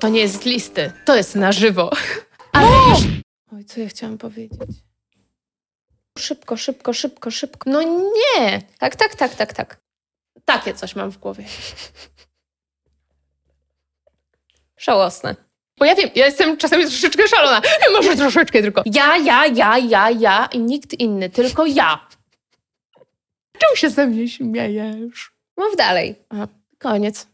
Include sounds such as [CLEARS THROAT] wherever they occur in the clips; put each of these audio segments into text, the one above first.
To nie jest z listy, to jest na żywo. Ale już... Oj, co ja chciałam powiedzieć? Szybko, szybko, szybko, szybko. No nie! Tak, tak, tak, tak, tak. Takie coś mam w głowie. [LAUGHS] Żałosne. Bo ja wiem, ja jestem czasami troszeczkę szalona. [LAUGHS] Może troszeczkę tylko. Ja, ja, ja, ja, ja i nikt inny, tylko ja. Czemu się ze mnie śmiejesz? Mów dalej. A, koniec.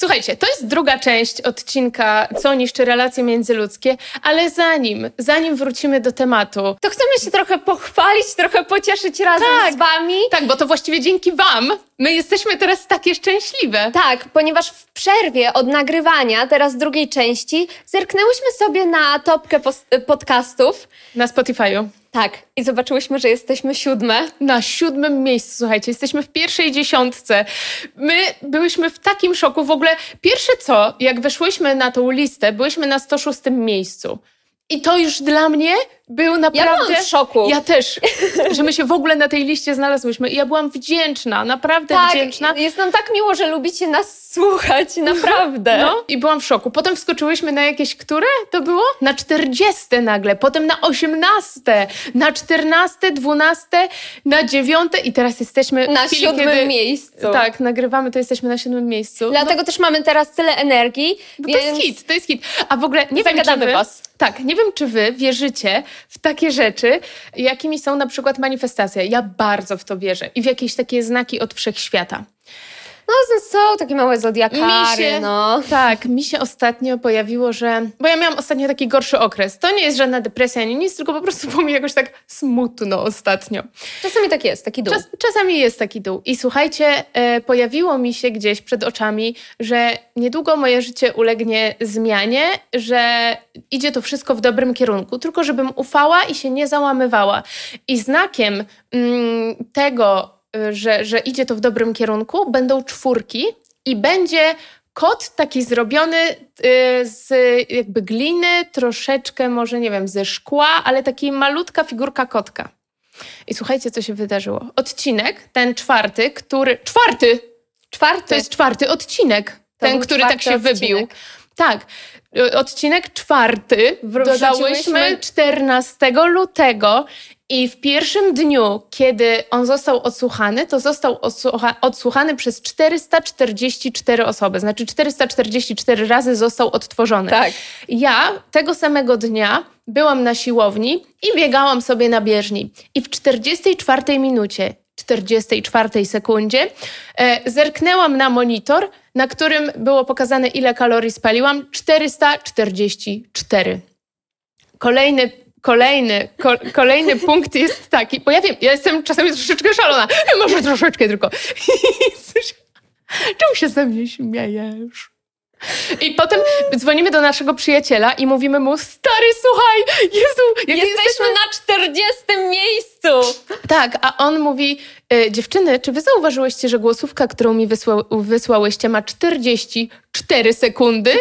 Słuchajcie, to jest druga część odcinka Co niszczy relacje międzyludzkie, ale zanim, zanim wrócimy do tematu, To chcemy się trochę pochwalić, trochę pocieszyć razem Tak. z wami. tak, bo to właściwie dzięki Wam my jesteśmy teraz takie szczęśliwe. Tak, ponieważ w przerwie od nagrywania, teraz drugiej części, zerknęłyśmy sobie na topkę podcastów. Na Spotify'u. Tak, i zobaczyłyśmy, że jesteśmy siódme. Na siódmym miejscu, słuchajcie, jesteśmy w pierwszej dziesiątce. My byłyśmy w takim szoku. W ogóle pierwsze co, jak weszłyśmy na tą listę, byłyśmy na 106 miejscu. I to już dla mnie był Ja naprawdę... byłam w szoku. Ja też, [LAUGHS] że my się w ogóle na tej liście znalazłyśmy. I ja byłam wdzięczna, naprawdę tak, wdzięczna. jest nam tak miło, że lubicie nas słuchać, naprawdę. No i byłam w szoku. Potem wskoczyłyśmy na jakieś, które to było? Na 40 nagle, potem na 18, na 14, 12, na 9 i teraz jesteśmy Na chwili, siódmym kiedy... miejscu. Tak, nagrywamy, to jesteśmy na siódmym miejscu. Dlatego też mamy teraz tyle energii, No, więc to jest hit, to jest hit. A w ogóle nie wiem, czy Zagadamy wy, was. tak, nie wiem, czy wy wierzycie w takie rzeczy, jakimi są na przykład manifestacje. Ja bardzo w to wierzę i w jakieś takie znaki od wszechświata. No, są takie małe zodiakary, Mi się- no. Tak, mi się ostatnio pojawiło, że. Bo ja miałam ostatnio taki gorszy okres. To nie jest żadna depresja ani nic, tylko po prostu [LAUGHS] było mi jakoś tak smutno ostatnio. Czasami tak jest, taki dół. Czas, czasami jest taki dół. I słuchajcie, e, pojawiło mi się gdzieś przed oczami, że niedługo moje życie ulegnie zmianie, że idzie to wszystko w dobrym kierunku, tylko żebym ufała i się nie załamywała. I znakiem mm, tego, że, że idzie to w dobrym kierunku, będą czwórki i będzie kot taki zrobiony y, z jakby gliny, troszeczkę może, nie wiem, ze szkła, ale taki malutka figurka kotka. I słuchajcie, co się wydarzyło. Odcinek, ten czwarty, który... Czwarty! Czwarty. To jest czwarty odcinek. To ten, który tak się wybił. odcinek. Tak. Y, Odcinek czwarty dodałyśmy wrzuciłyśmy- 14 lutego i w pierwszym dniu, kiedy on został odsłuchany, to został odsłucha- odsłuchany przez 444 osoby. Znaczy 444 razy został odtworzony. Tak. Ja tego samego dnia byłam na siłowni i biegałam sobie na bieżni. I w 44 minucie, 44 sekundzie e, zerknęłam na monitor, na którym było pokazane, ile kalorii spaliłam. 444. Kolejny. Kolejny, ko, kolejny punkt jest taki, bo ja wiem, ja jestem czasami troszeczkę szalona, może troszeczkę tylko. [LAUGHS] Czemu się ze mnie śmiejesz? I potem dzwonimy do naszego przyjaciela i mówimy mu, stary, słuchaj, Jezu, jak Jesteśmy na 40 miejscu. Tak, a on mówi, e, dziewczyny, czy wy zauważyłyście, że głosówka, którą mi wysła, wysłałyście ma 44 sekundy?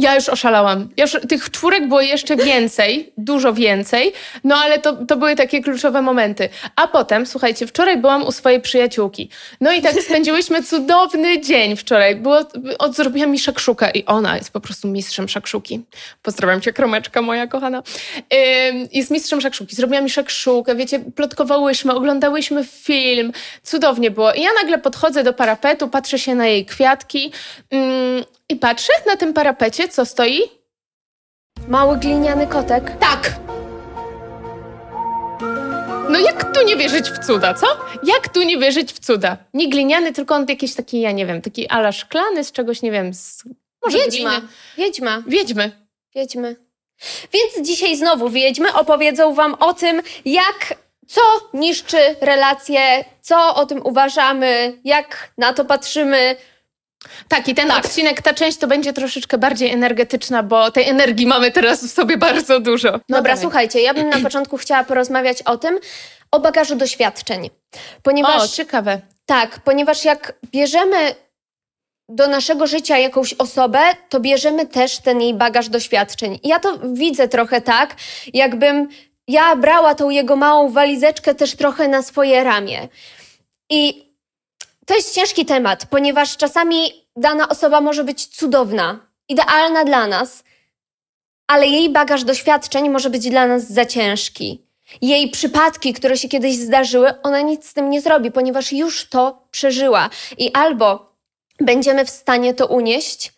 Ja już oszalałam. Ja już, tych czwórek było jeszcze więcej, dużo więcej, no ale to, to były takie kluczowe momenty. A potem, słuchajcie, wczoraj byłam u swojej przyjaciółki. No i tak spędziłyśmy cudowny dzień wczoraj. Było, od, zrobiła mi szakszukę i ona jest po prostu mistrzem szakszuki. Pozdrawiam cię, kromeczka moja kochana. Ym, jest mistrzem szakszuki. Zrobiła mi szakszukę, wiecie, plotkowałyśmy, oglądałyśmy film. Cudownie było. I ja nagle podchodzę do parapetu, patrzę się na jej kwiatki ym, i patrzę na tym parapecie, co stoi? Mały gliniany kotek. Tak! No jak tu nie wierzyć w cuda, co? Jak tu nie wierzyć w cuda? Nie gliniany, tylko on jakiś taki, ja nie wiem, taki ala szklany z czegoś, nie wiem, z... Może Wiedźma. gliny. Wiedźma. Wiedźmy. Wiedźmy. Więc dzisiaj znowu wiedźmy opowiedzą wam o tym, jak, co niszczy relacje, co o tym uważamy, jak na to patrzymy. Tak, i ten Tak. odcinek, ta część to będzie troszeczkę bardziej energetyczna, bo tej energii mamy teraz w sobie bardzo dużo. No Dobra, słuchajcie, ja bym na [CLEARS THROAT] początku chciała porozmawiać o tym, o bagażu doświadczeń. Ponieważ O, ciekawe. Tak, ponieważ jak bierzemy do naszego życia jakąś osobę, to bierzemy też ten jej bagaż doświadczeń. I ja to widzę trochę tak, jakbym ja brała tą jego małą walizeczkę też trochę na swoje ramię. I to jest ciężki temat, ponieważ czasami dana osoba może być cudowna, idealna dla nas, ale jej bagaż doświadczeń może być dla nas za ciężki. Jej przypadki, które się kiedyś zdarzyły, ona nic z tym nie zrobi, ponieważ już to przeżyła. I albo będziemy w stanie to unieść,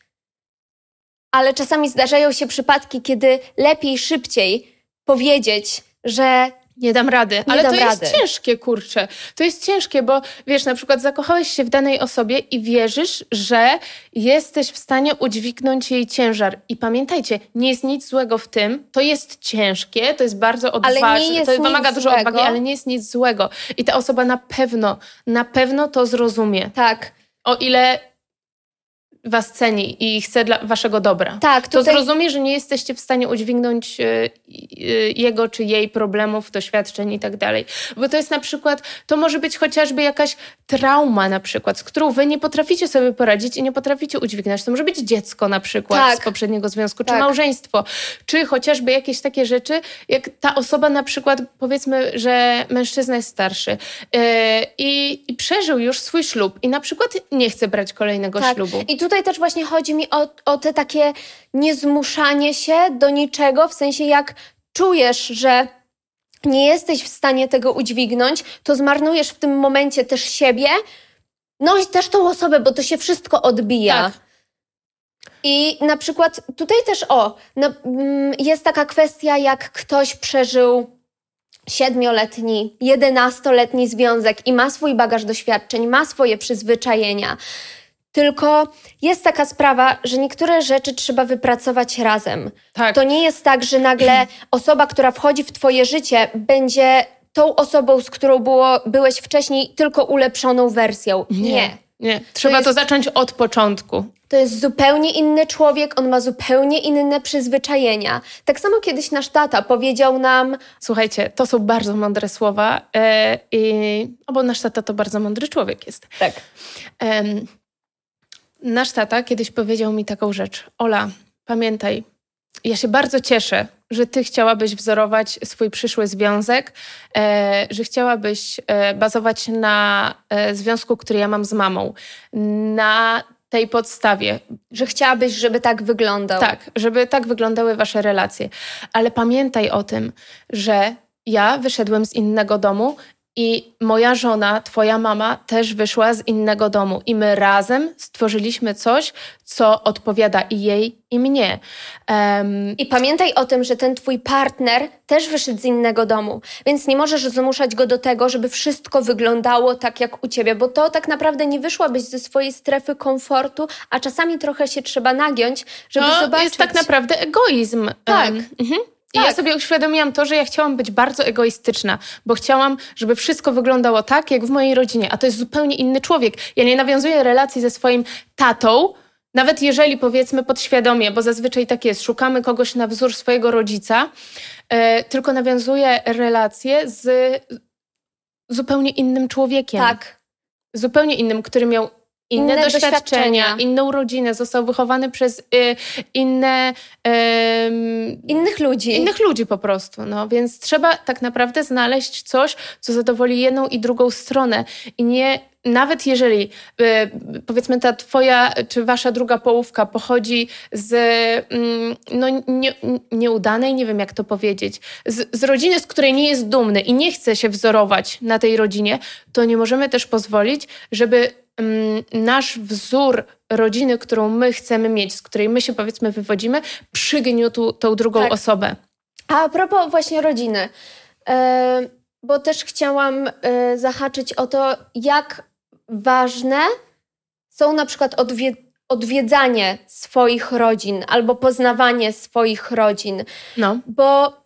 ale czasami zdarzają się przypadki, kiedy lepiej, szybciej powiedzieć, że nie dam rady, Nie ale dam to rady. jest ciężkie, kurczę. To jest ciężkie, bo wiesz, na przykład zakochałeś się w danej osobie i wierzysz, że jesteś w stanie udźwignąć jej ciężar. I pamiętajcie, nie jest nic złego w tym. To jest ciężkie, to jest bardzo Ale nie odważne, jest to wymaga dużo złego. odwagi, ale nie jest nic złego. I ta osoba na pewno, na pewno to zrozumie. tak, O ile was ceni i chce dla waszego dobra. tak, To tutaj zrozumie, że nie jesteście w stanie udźwignąć e, e, jego czy jej problemów, doświadczeń i tak dalej. Bo to jest na przykład, to może być chociażby jakaś trauma na przykład, z którą wy nie potraficie sobie poradzić i nie potraficie udźwignąć. To może być dziecko na przykład Tak. z poprzedniego związku, czy Tak. małżeństwo, czy chociażby jakieś takie rzeczy, jak ta osoba na przykład, powiedzmy, że mężczyzna jest starszy i, i przeżył już swój ślub i na przykład nie chce brać kolejnego Tak. ślubu. I tutaj też właśnie chodzi mi o, o te takie niezmuszanie się do niczego, w sensie jak czujesz, że nie jesteś w stanie tego udźwignąć, to zmarnujesz w tym momencie też siebie, no i też tą osobę, bo to się wszystko odbija. Tak. I na przykład tutaj też o, no, mm, jest taka kwestia, jak ktoś przeżył siedmioletni, jedenastoletni związek i ma swój bagaż doświadczeń, ma swoje przyzwyczajenia. Tylko jest taka sprawa, że niektóre rzeczy trzeba wypracować razem. Tak. To nie jest tak, że nagle [CLEARS THROAT] osoba, która wchodzi w Twoje życie, będzie tą osobą, z którą było, byłeś wcześniej, tylko ulepszoną wersją. Nie. Nie, trzeba to, jest- zacząć od początku. To jest zupełnie inny człowiek, on ma zupełnie inne przyzwyczajenia. Tak samo kiedyś nasz tata powiedział nam, Słuchajcie, to są bardzo mądre słowa, i, no bo nasz tata to bardzo mądry człowiek jest. tak, Em, nasz tata kiedyś powiedział mi taką rzecz. Ola, pamiętaj, ja się bardzo cieszę, że ty chciałabyś wzorować swój przyszły związek, e, że chciałabyś e, bazować na e, związku, który ja mam z mamą. Na tej podstawie, że chciałabyś, żeby tak wyglądał. Tak, żeby tak wyglądały wasze relacje. Ale pamiętaj o tym, że ja wyszedłem z innego domu i moja żona, twoja mama też wyszła z innego domu. I my razem stworzyliśmy coś, co odpowiada i jej, i mnie. Em, I pamiętaj o tym, że ten twój partner też wyszedł z innego domu, więc nie możesz zmuszać go do tego, żeby wszystko wyglądało tak jak u ciebie, bo to tak naprawdę nie wyszłabyś ze swojej strefy komfortu, a czasami trochę się trzeba nagiąć, żeby to zobaczyć. jest tak naprawdę egoizm. Tak. Em, mhm. I Tak. ja sobie uświadomiłam to, że ja chciałam być bardzo egoistyczna, bo chciałam, żeby wszystko wyglądało tak, jak w mojej rodzinie, a to jest zupełnie inny człowiek. Ja nie nawiązuję relacji ze swoim tatą, nawet jeżeli powiedzmy podświadomie, bo zazwyczaj tak jest, szukamy kogoś na wzór swojego rodzica, e, tylko nawiązuję relacje z zupełnie innym człowiekiem. Tak, Zupełnie innym, który miał inne, Inne doświadczenia, doświadczenia. inną rodzinę, został wychowany przez y, inne. em, innych ludzi. Innych ludzi po prostu, no więc trzeba tak naprawdę znaleźć coś, co zadowoli jedną i drugą stronę i nie, nawet jeżeli y, powiedzmy ta twoja czy wasza druga połówka pochodzi z mm, no, nie, nieudanej, nie wiem jak to powiedzieć, z, z rodziny, z której nie jest dumny i nie chce się wzorować na tej rodzinie, to nie możemy też pozwolić, żeby nasz wzór rodziny, którą my chcemy mieć, z której my się powiedzmy wywodzimy, przygniótł tą drugą Tak. osobę. A propos właśnie rodziny, e, bo też chciałam e, zahaczyć o to, jak ważne są na przykład odwie- odwiedzanie swoich rodzin albo poznawanie swoich rodzin, No. bo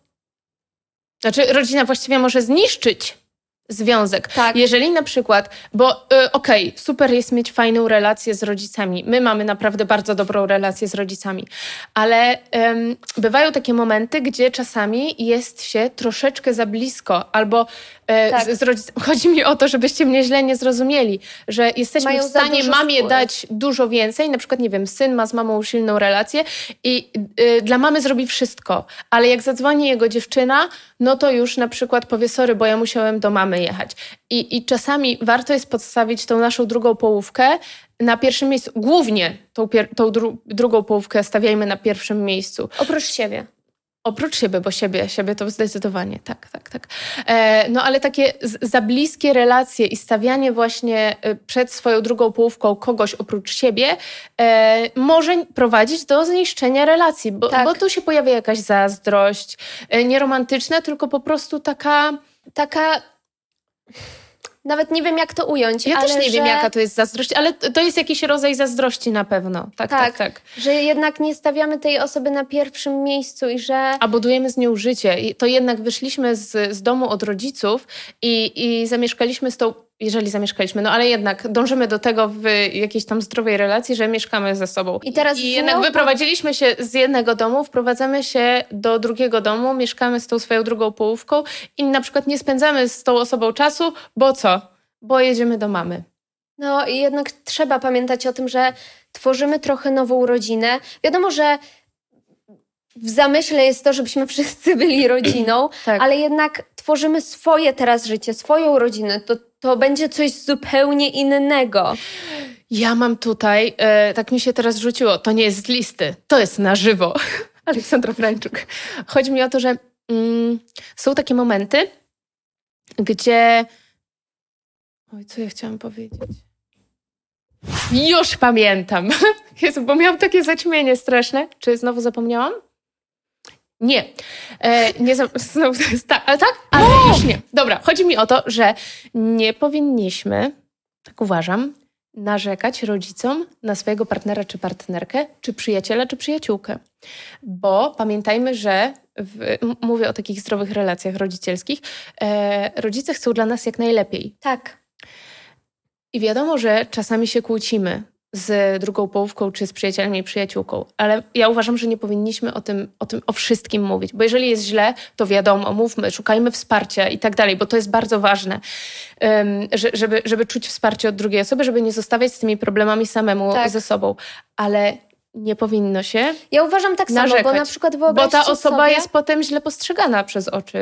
Znaczy, rodzina właściwie może zniszczyć związek. tak, Jeżeli na przykład, bo y, okej, super jest mieć fajną relację z rodzicami. My mamy naprawdę bardzo dobrą relację z rodzicami, ale em, bywają takie momenty, gdzie czasami jest się troszeczkę za blisko, albo e, Tak. z, z rodzic... [LAUGHS] chodzi mi o to, żebyście mnie źle nie zrozumieli, że jesteśmy Mają w stanie mamie dać dużo więcej. Na przykład, nie wiem, syn ma z mamą silną relację i y, dla mamy zrobi wszystko, ale jak zadzwoni jego dziewczyna, no to już na przykład powie, sorry, bo ja musiałem do mamy. Mamy jechać. I, I czasami warto jest podstawić tą naszą drugą połówkę na pierwszym miejscu. Głównie tą, tą dru- drugą połówkę stawiajmy na pierwszym miejscu. Oprócz siebie. Oprócz siebie, bo siebie, siebie to zdecydowanie, tak, tak, tak. E, no ale takie za bliskie relacje i stawianie właśnie e, przed swoją drugą połówką kogoś oprócz siebie e, może prowadzić do zniszczenia relacji, bo, Tak. bo tu się pojawia jakaś zazdrość, e, nie romantyczna, tylko po prostu taka... Taka. Nawet nie wiem, jak to ująć. Ja też nie wiem, że- jaka to jest zazdrość, ale to to jest jakiś rodzaj zazdrości na pewno. Tak, tak, Tak. tak. Że jednak nie stawiamy tej osoby na pierwszym miejscu i że. a budujemy z nią życie. I to jednak wyszliśmy z, z domu od rodziców i, i zamieszkaliśmy z tą, jeżeli zamieszkaliśmy, no ale jednak dążymy do tego w jakiejś tam zdrowej relacji, że mieszkamy ze sobą. I teraz I jednak wyprowadziliśmy się z jednego domu, wprowadzamy się do drugiego domu, mieszkamy z tą swoją drugą połówką i na przykład nie spędzamy z tą osobą czasu, bo co? Bo jedziemy do mamy. No i jednak trzeba pamiętać o tym, że tworzymy trochę nową rodzinę. Wiadomo, że w zamyśle jest to, żebyśmy wszyscy byli rodziną, Tak. ale jednak tworzymy swoje teraz życie, swoją rodzinę. To, to będzie coś zupełnie innego. Ja mam tutaj, e, tak mi się teraz rzuciło, to nie jest z listy, to jest na żywo. [LAUGHS] Aleksandra Frańczuk. Chodzi mi o to, że mm, są takie momenty, gdzie. Oj, co ja chciałam powiedzieć? Już pamiętam. [LAUGHS] Jezu, bo miałam takie zaćmienie straszne. Czy znowu zapomniałam? Nie. E, nie za, [LAUGHS] znowu, tak, ale tak? Ale już nie. Dobra, chodzi mi o to, że nie powinniśmy, tak uważam, narzekać rodzicom na swojego partnera czy partnerkę, czy przyjaciela, czy przyjaciółkę. Bo pamiętajmy, że w, mówię o takich zdrowych relacjach rodzicielskich, e, rodzice chcą dla nas jak najlepiej. Tak. I wiadomo, że czasami się kłócimy z drugą połówką, czy z przyjacielem i przyjaciółką, ale ja uważam, że nie powinniśmy o tym, o tym, o wszystkim mówić, bo jeżeli jest źle, to wiadomo, mówmy, szukajmy wsparcia i tak dalej, bo to jest bardzo ważne, że, żeby, żeby czuć wsparcie od drugiej osoby, żeby nie zostawiać z tymi problemami samemu Tak. ze sobą, ale nie powinno się, Ja uważam tak samo, Narzekać. bo na przykład bo ta osoba sobie... jest potem źle postrzegana przez oczy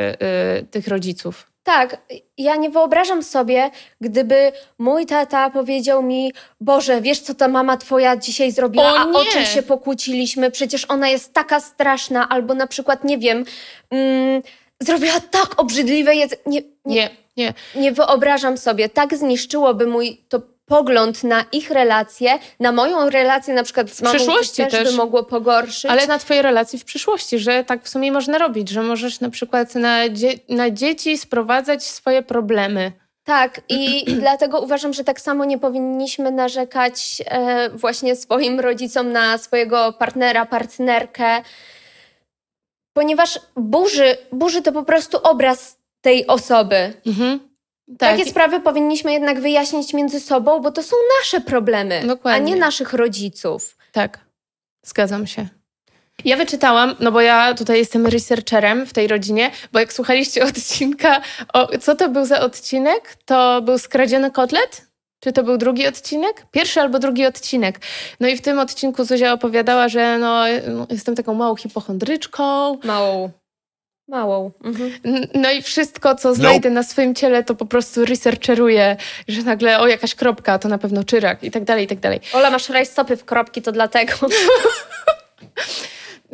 y, tych rodziców. Tak, ja nie wyobrażam sobie, gdyby mój tata powiedział mi: Boże, wiesz, co ta mama twoja dzisiaj zrobiła, O a o nie! czym się pokłóciliśmy? Przecież ona jest taka straszna, albo na przykład, nie wiem, mm, zrobiła tak obrzydliwe jedzenie. Nie, nie, Nie, nie. nie wyobrażam sobie. Tak zniszczyłoby mój to pogląd na ich relacje, na moją relację na przykład z mamą, przyszłości też, też. by mogło pogorszyć. Ale na twojej relacji w przyszłości, że tak w sumie można robić, że możesz na przykład na, dzie- na dzieci sprowadzać swoje problemy. Tak, i [CLEARS THROAT] dlatego uważam, że tak samo nie powinniśmy narzekać e, właśnie swoim rodzicom na swojego partnera, partnerkę, ponieważ burzy, burzy to po prostu obraz tej osoby. Mhm. Tak. Takie sprawy powinniśmy jednak wyjaśnić między sobą, bo to są nasze problemy, Dokładnie. a nie naszych rodziców. Tak, zgadzam się. Ja wyczytałam, no bo ja tutaj jestem researcherem w tej rodzinie, bo jak słuchaliście [LAUGHS] odcinka, o, co to był za odcinek? To był skradziony kotlet? Czy to był drugi odcinek? Pierwszy albo drugi odcinek. No i w tym odcinku Zuzia opowiadała, że no, jestem taką małą hipochondryczką, Małą. Małą. Mhm. No i wszystko, co znajdę na swoim ciele, to po prostu researcheruję, że nagle, o, jakaś kropka, to na pewno czyrak i tak dalej, i tak dalej. Ola, masz rajstopy w kropki, to dlatego. [LAUGHS]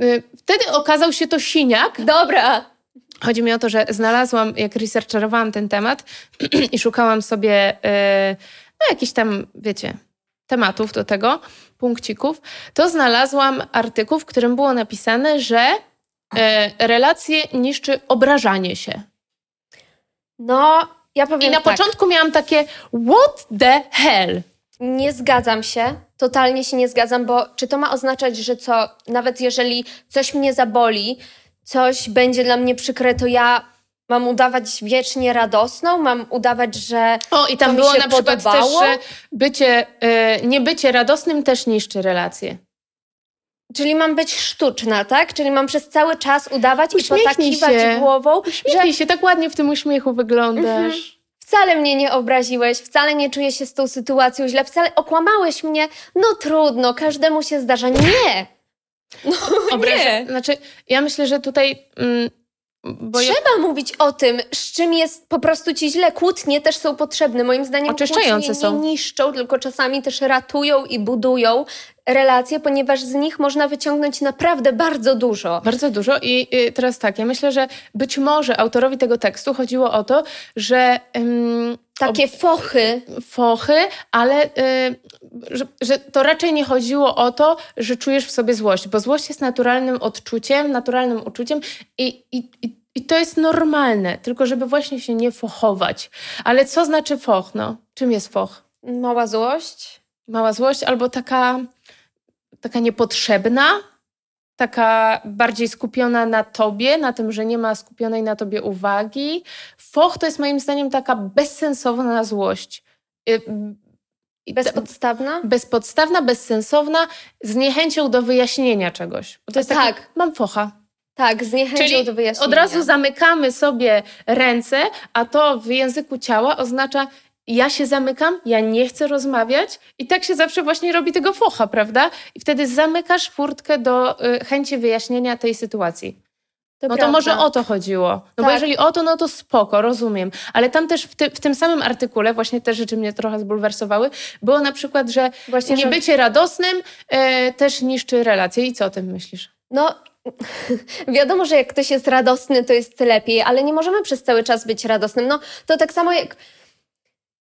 Y, Wtedy okazał się to siniak. Dobra. Chodzi mi o to, że znalazłam, jak researcherowałam ten temat [CLEARS THROAT] i szukałam sobie y, no, jakichś tam, wiecie, tematów do tego, punkcików, to znalazłam artykuł, w którym było napisane, że relacje niszczy obrażanie się. No, ja powiem I na tak. początku miałam takie, what the hell? Nie zgadzam się, totalnie się nie zgadzam, bo czy to ma oznaczać, że co, nawet jeżeli coś mnie zaboli, coś będzie dla mnie przykre, to ja mam udawać wiecznie radosną, mam udawać, że O, i tam było się na przykład podobało? też, że bycie, y, niebycie radosnym też niszczy relacje. Czyli mam być sztuczna, tak? Czyli mam przez cały czas udawać i Uśmiechnij potakiwać się. głową, że Śmiej się, tak ładnie w tym uśmiechu wyglądasz. Mhm. wcale mnie nie obraziłeś, wcale nie czuję się z tą sytuacją źle, wcale okłamałeś mnie. No trudno, każdemu się zdarza. Nie! No [LAUGHS] Obraża- nie! Znaczy, ja myślę, że tutaj mm, Bo ja, Trzeba mówić o tym, z czym jest po prostu ci źle. Kłótnie też są potrzebne. Moim zdaniem Oczyszczające kłótnie są. nie niszczą, tylko czasami też ratują i budują relacje, ponieważ z nich można wyciągnąć naprawdę bardzo dużo. bardzo dużo i y, teraz tak, ja myślę, że być może autorowi tego tekstu chodziło o to, że ym, Takie fochy. fochy, ale y, że, że to raczej nie chodziło o to, że czujesz w sobie złość, bo złość jest naturalnym odczuciem, naturalnym uczuciem i, i, i, i to jest normalne, tylko żeby właśnie się nie fochować. Ale co znaczy foch? No, czym jest foch? Mała złość. Mała złość albo taka, taka niepotrzebna, taka bardziej skupiona na tobie, na tym, że nie ma skupionej na tobie uwagi. Foch to jest moim zdaniem taka bezsensowna złość. Y, Bezpodstawna. bezpodstawna, bezsensowna, z niechęcią do wyjaśnienia czegoś. Bo to jest Tak. takie, mam focha. Tak, z niechęcią Czyli do wyjaśnienia. od razu zamykamy sobie ręce, a to w języku ciała oznacza ja się zamykam, ja nie chcę rozmawiać i tak się zawsze właśnie robi tego focha, prawda? I wtedy zamykasz furtkę do y, chęci wyjaśnienia tej sytuacji. To no to prawda. może o to chodziło. No bo Tak. jeżeli o to, no to spoko, rozumiem. Ale tam też w, ty, w tym samym artykule, właśnie te rzeczy mnie trochę zbulwersowały, było na przykład, że Właśnie, nie że- bycie radosnym e, też niszczy relacje. I co o tym myślisz? No, [LAUGHS] wiadomo, że jak ktoś jest radosny, to jest lepiej, ale nie możemy przez cały czas być radosnym. No, to tak samo jak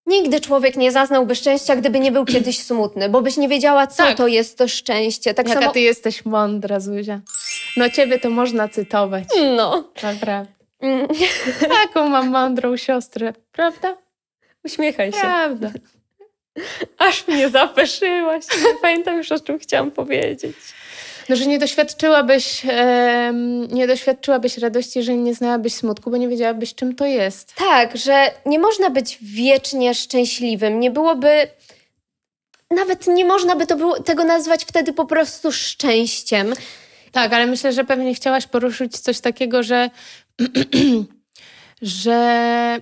nigdy człowiek nie zaznałby szczęścia, gdyby nie był kiedyś smutny, bo byś nie wiedziała, co Tak. to jest to szczęście. Tak Jaka samo... ty jesteś mądra, Zuzia. No ciebie to można cytować. No. Naprawdę. Mm, [LAUGHS] Taką mam mądrą siostrę. Prawda? Uśmiechaj się. Prawda. Aż mnie zapeszyłaś. Nie pamiętam już, o czym chciałam powiedzieć. No, że nie doświadczyłabyś, em, nie doświadczyłabyś radości, jeżeli nie znałabyś smutku, bo nie wiedziałabyś, czym to jest. Tak, że nie można być wiecznie szczęśliwym. Nie byłoby. Nawet nie można by to było, tego nazwać wtedy po prostu szczęściem. Tak, ale myślę, że pewnie chciałaś poruszyć coś takiego, że, [CLEARS THROAT] że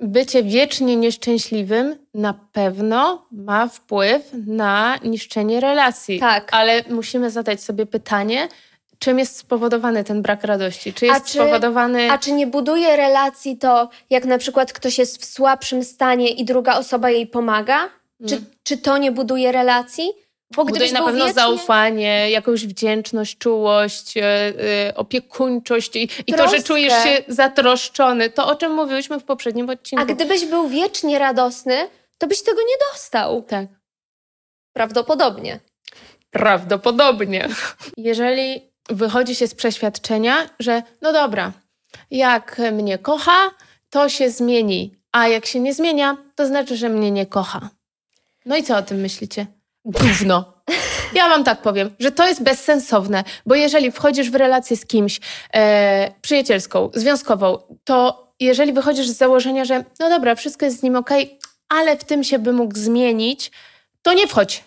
bycie wiecznie nieszczęśliwym na pewno ma wpływ na niszczenie relacji. Tak. Ale musimy zadać sobie pytanie, czym jest spowodowany ten brak radości? Czy jest czy- spowodowany... A czy nie buduje relacji to, jak na przykład ktoś jest w słabszym stanie i druga osoba jej pomaga? Czy, czy to nie buduje relacji? Bo Buduje na pewno wiecznie... zaufanie, jakąś wdzięczność, czułość, e, e, opiekuńczość i, i to, że czujesz się zatroszczony. To, o czym mówiłyśmy w poprzednim odcinku. A gdybyś był wiecznie radosny, to byś tego nie dostał. Tak. Prawdopodobnie. Prawdopodobnie. Jeżeli wychodzi się z przeświadczenia, że no dobra, jak mnie kocha, to się zmieni, a jak się nie zmienia, to znaczy, że mnie nie kocha. No i co o tym myślicie? Gówno. Ja wam tak powiem, że to jest bezsensowne, bo jeżeli wchodzisz w relację z kimś e, przyjacielską, związkową, to jeżeli wychodzisz z założenia, że no dobra, wszystko jest z nim okej, ale w tym się by mógł zmienić, to nie wchodź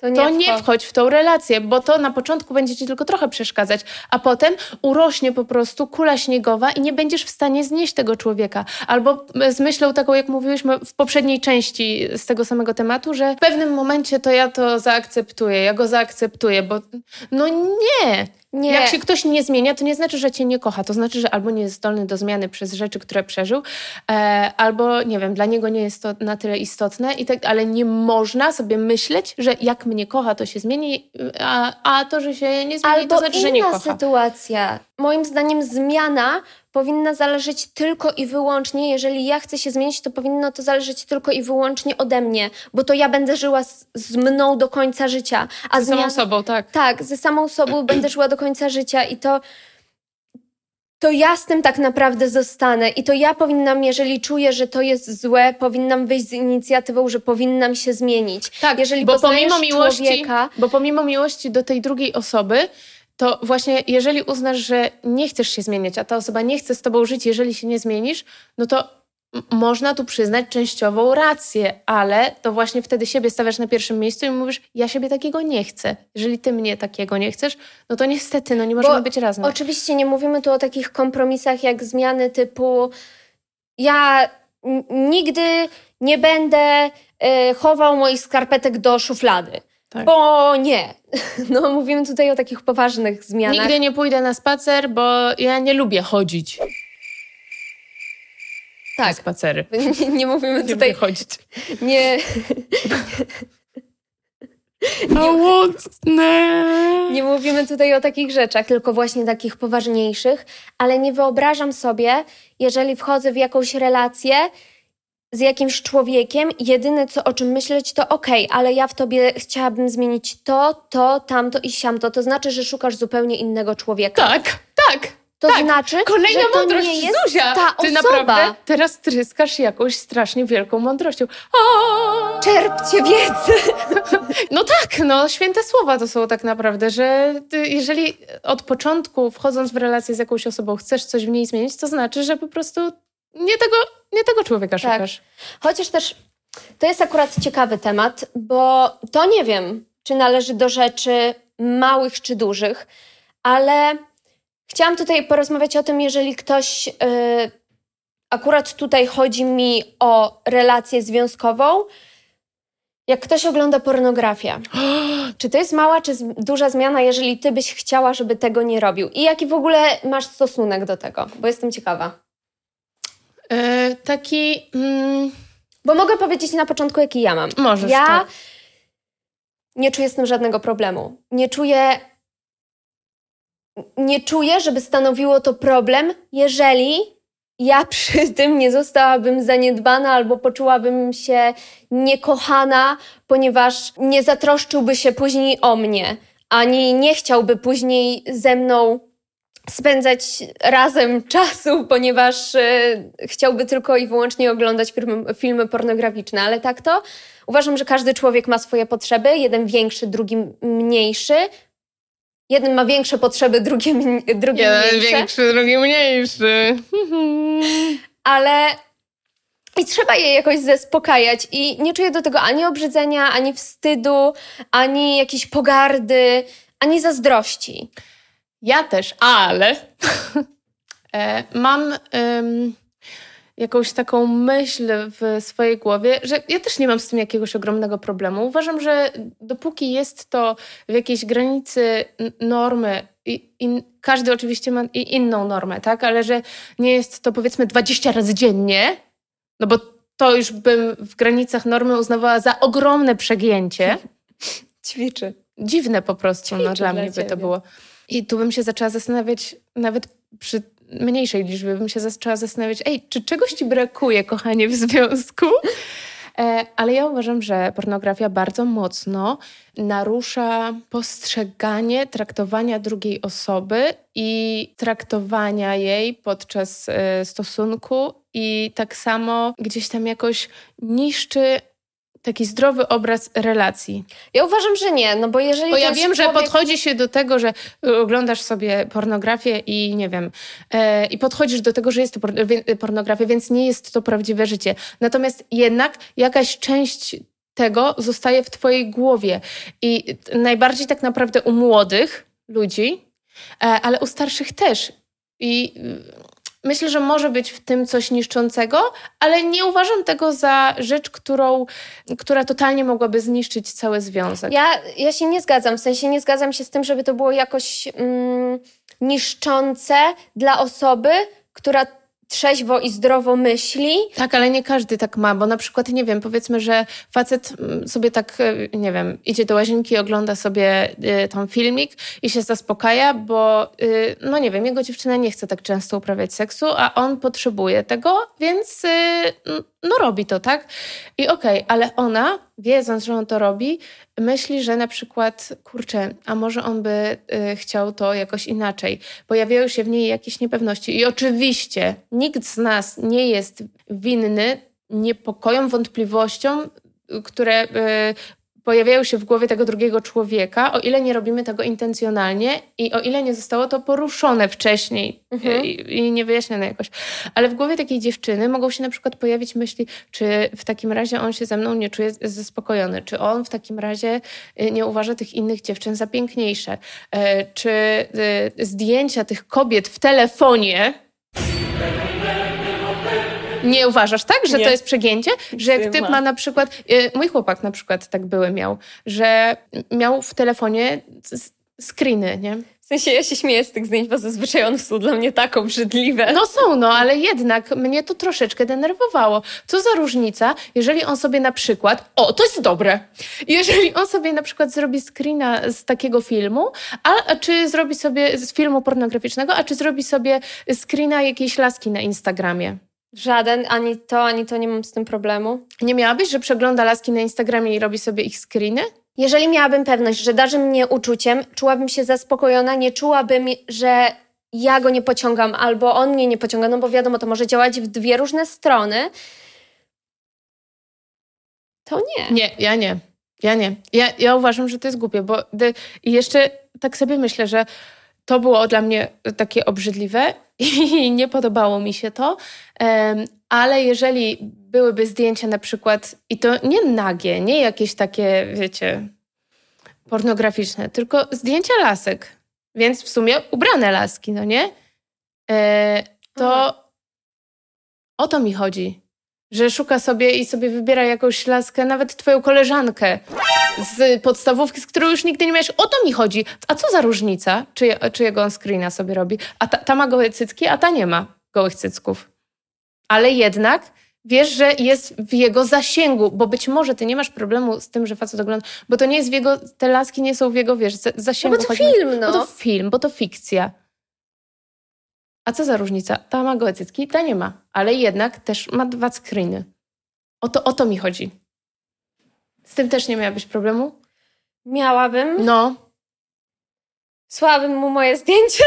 To nie, to nie wchodź. wchodź w tą relację, bo to na początku będzie ci tylko trochę przeszkadzać, a potem urośnie po prostu kula śniegowa i nie będziesz w stanie znieść tego człowieka. Albo z myślą taką, jak mówiłyśmy w poprzedniej części z tego samego tematu, że w pewnym momencie to ja to zaakceptuję, ja go zaakceptuję, bo no nie. Nie. Jak się ktoś nie zmienia, to nie znaczy, że cię nie kocha. To znaczy, że albo nie jest zdolny do zmiany przez rzeczy, które przeżył, e, albo nie wiem, dla niego nie jest to na tyle istotne, i tak, ale nie można sobie myśleć, że jak mnie kocha, to się zmieni, a, a to, że się nie zmieni, Albo to znaczy, że nie kocha. sytuacja. Moim zdaniem zmiana powinna zależeć tylko i wyłącznie, jeżeli ja chcę się zmienić, to powinno to zależeć tylko i wyłącznie ode mnie, bo to ja będę żyła z, z mną do końca życia. A Z samą zmiana- sobą, tak. Tak, ze samą sobą [CLEARS THROAT] będę żyła do końca życia i to to ja z tym tak naprawdę zostanę i to ja powinnam, jeżeli czuję, że to jest złe, powinnam wyjść z inicjatywą, że powinnam się zmienić. Tak, jeżeli bo pomimo miłości, człowieka, bo pomimo miłości do tej drugiej osoby, to właśnie jeżeli uznasz, że nie chcesz się zmieniać, a ta osoba nie chce z tobą żyć, jeżeli się nie zmienisz, no to można tu przyznać częściową rację, ale to właśnie wtedy siebie stawiasz na pierwszym miejscu i mówisz, ja siebie takiego nie chcę. Jeżeli ty mnie takiego nie chcesz, no to niestety, no nie możemy być razem. Oczywiście nie mówimy tu o takich kompromisach jak zmiany typu ja nigdy nie będę e, chował moich skarpetek do szuflady. Tak. Bo nie. [LAUGHS] No, mówimy tutaj o takich poważnych zmianach. Nigdy nie pójdę na spacer, bo ja nie lubię chodzić na tak. spacery. [LAUGHS] Nie, nie mówimy Nie tutaj. lubię chodzić. [LAUGHS] Nie, Żałosne. nie mówimy tutaj o takich rzeczach, tylko właśnie takich poważniejszych, ale nie wyobrażam sobie, jeżeli wchodzę w jakąś relację z jakimś człowiekiem, jedyne co o czym myśleć to okej, ale ja w tobie chciałabym zmienić to, to, tamto i siamto. To znaczy, że szukasz zupełnie innego człowieka. Tak, tak. To tak. znaczy, Kolejna że to mądrość nie jest Zuzia. ta Ty osoba. naprawdę teraz tryskasz jakąś strasznie wielką mądrością. A! Czerpcie wiedzę. [LAUGHS] No tak, no święte słowa to są tak naprawdę, że jeżeli od początku wchodząc w relację z jakąś osobą chcesz coś w niej zmienić, to znaczy, że po prostu nie tego, nie tego człowieka Tak. szukasz. Chociaż też to jest akurat ciekawy temat, bo to nie wiem, czy należy do rzeczy małych czy dużych, ale chciałam tutaj porozmawiać o tym, jeżeli ktoś. Yy, akurat tutaj chodzi mi o relację związkową. Jak ktoś ogląda pornografię, [GASPS] czy to jest mała czy duża zmiana, jeżeli ty byś chciała, żeby tego nie robił? I jaki w ogóle masz stosunek do tego? Bo jestem ciekawa. E, taki. Mm, Bo mogę powiedzieć na początku, jaki ja mam. możesz. Ja tak. nie czuję z tym żadnego problemu. Nie czuję. Nie czuję, żeby stanowiło to problem, jeżeli ja [LAUGHS] przy tym nie zostałabym zaniedbana albo poczułabym się niekochana, ponieważ nie zatroszczyłby się później o mnie, ani nie chciałby później ze mną spędzać razem czasu, ponieważ e, chciałby tylko i wyłącznie oglądać filmy, filmy pornograficzne. Ale tak to uważam, że każdy człowiek ma swoje potrzeby, jeden większy, drugi mniejszy. Jeden ma większe potrzeby, drugi, mn- drugi Jeden mniejsze. większy, drugi mniejszy. [LAUGHS] ale i trzeba je jakoś zaspokajać. I nie czuję do tego ani obrzydzenia, ani wstydu, ani jakiejś pogardy, ani zazdrości. Ja też, ale [LAUGHS] e, mam em, jakąś taką myśl w swojej głowie, że ja też nie mam z tym jakiegoś ogromnego problemu. Uważam, że dopóki jest to w jakiejś granicy normy, i, i każdy oczywiście ma i inną normę, tak? Ale że nie jest to powiedzmy 20 razy dziennie, no bo to już bym w granicach normy uznawała za ogromne przegięcie Ćwiczy. dziwne po prostu no, dla dla mnie by to ciebie. było. I tu bym się zaczęła zastanawiać, nawet przy mniejszej liczbie, bym się zaczęła zastanawiać, ej, czy czegoś ci brakuje, kochanie, w związku? E, ale ja uważam, że pornografia bardzo mocno narusza postrzeganie traktowania drugiej osoby i traktowania jej podczas e, stosunku i tak samo gdzieś tam jakoś niszczy taki zdrowy obraz relacji. Ja uważam, że nie, no bo jeżeli Bo ja wiem, że człowiek- podchodzi się do tego, że y, oglądasz sobie pornografię i nie wiem, e, i podchodzisz do tego, że jest to pornografia, więc nie jest to prawdziwe życie. Natomiast jednak jakaś część tego zostaje w twojej głowie i najbardziej tak naprawdę u młodych ludzi, e, ale u starszych też. I y, myślę, że może być w tym coś niszczącego, ale nie uważam tego za rzecz, którą, która totalnie mogłaby zniszczyć cały związek. Ja, ja się nie zgadzam, w sensie nie zgadzam się z tym, żeby to było jakoś mm, niszczące dla osoby, która trzeźwo i zdrowo myśli. Tak, ale nie każdy tak ma, bo na przykład, nie wiem, powiedzmy, że facet mm, sobie tak, e, nie wiem, idzie do łazienki, ogląda sobie y, tam filmik i się zaspokaja, bo, y, no nie wiem, jego dziewczyna nie chce tak często uprawiać seksu, a on potrzebuje tego, więc y, no robi to, tak? I okej, ale ona, wiedząc, że on to robi, myśli, że na przykład, kurczę, a może on by y, chciał to jakoś inaczej. Pojawiają się w niej jakieś niepewności. I oczywiście nikt z nas nie jest winny niepokojom, wątpliwościom, które y, pojawiają się w głowie tego drugiego człowieka, o ile nie robimy tego intencjonalnie i o ile nie zostało to poruszone wcześniej Mhm. i, i nie wyjaśnione jakoś. Ale w głowie takiej dziewczyny mogą się na przykład pojawić myśli, czy w takim razie on się ze mną nie czuje zaspokojony, czy on w takim razie y, nie uważa tych innych dziewczyn za piękniejsze, E, czy zdjęcia tych kobiet w telefonie Nie uważasz tak, że Nie. to jest przegięcie? Że jak Ty typ ma. na przykład, y, mój chłopak na przykład tak były miał, że miał w telefonie screeny, nie? W sensie ja się śmieję z tych zdjęć, bo zazwyczaj one są dla mnie tak obrzydliwe. No są, no, ale jednak mnie to troszeczkę denerwowało. Co za różnica, jeżeli on sobie na przykład, o, to jest dobre, jeżeli on sobie na przykład zrobi screena z takiego filmu, a, a czy zrobi sobie z filmu pornograficznego, a czy zrobi sobie screena jakiejś laski na Instagramie. Żaden, ani to, ani to nie mam z tym problemu. Nie miałabyś, że przegląda laski na Instagramie i robi sobie ich screeny? Jeżeli miałabym pewność, że darzy mnie uczuciem, czułabym się zaspokojona, nie czułabym, że ja go nie pociągam albo on mnie nie pociąga, no bo wiadomo, to może działać w dwie różne strony. To nie. Nie, ja nie. Ja nie. Ja, ja uważam, że to jest głupie, bo i jeszcze tak sobie myślę, że to było dla mnie takie obrzydliwe [LAUGHS] i nie podobało mi się to, ale jeżeli byłyby zdjęcia na przykład, i to nie nagie, nie jakieś takie, wiecie, pornograficzne, tylko zdjęcia lasek, więc w sumie ubrane laski, no nie? E, to o to mi chodzi. Że szuka sobie i sobie wybiera jakąś laskę, nawet twoją koleżankę z podstawówki, z którą już nigdy nie miałeś. O to mi chodzi. A co za różnica, czy, czyjego on screena sobie robi? A ta, ta ma gołe cycki, a ta nie ma gołych cycków. Ale jednak wiesz, że jest w jego zasięgu, bo być może ty nie masz problemu z tym, że facet ogląda, bo to nie jest w jego, te laski nie są w jego, wiesz, za- No zasięgu. bo to film, Bo to no. film, bo to fikcja. A co za różnica? Ta ma gołe cycki, ta nie ma. Ale jednak też ma dwa screeny. O to, o to mi chodzi. Z tym też nie miałabyś problemu? Miałabym. No. Słabym mu moje zdjęcie.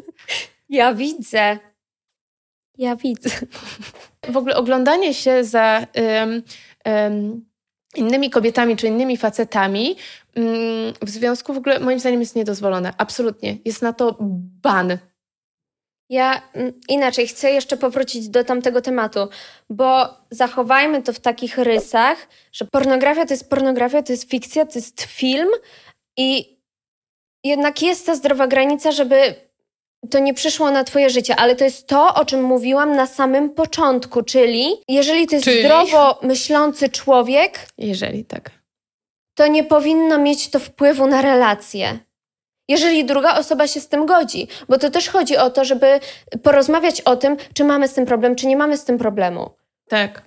[LAUGHS] ja widzę. Ja widzę. W ogóle oglądanie się za em, em, innymi kobietami czy innymi facetami mm, w związku w ogóle moim zdaniem jest niedozwolone. Absolutnie. Jest na to ban. Ja mm, inaczej chcę jeszcze powrócić do tamtego tematu, bo zachowajmy to w takich rysach, że pornografia to jest pornografia, to jest fikcja, to jest film i jednak jest ta zdrowa granica, żeby to nie przyszło na twoje życie, ale to jest to, o czym mówiłam na samym początku, czyli jeżeli to jest Czyli? zdrowo myślący człowiek, Jeżeli tak. to nie powinno mieć to wpływu na relacje. Jeżeli druga osoba się z tym godzi, bo to też chodzi o to, żeby porozmawiać o tym, czy mamy z tym problem, czy nie mamy z tym problemu. Tak.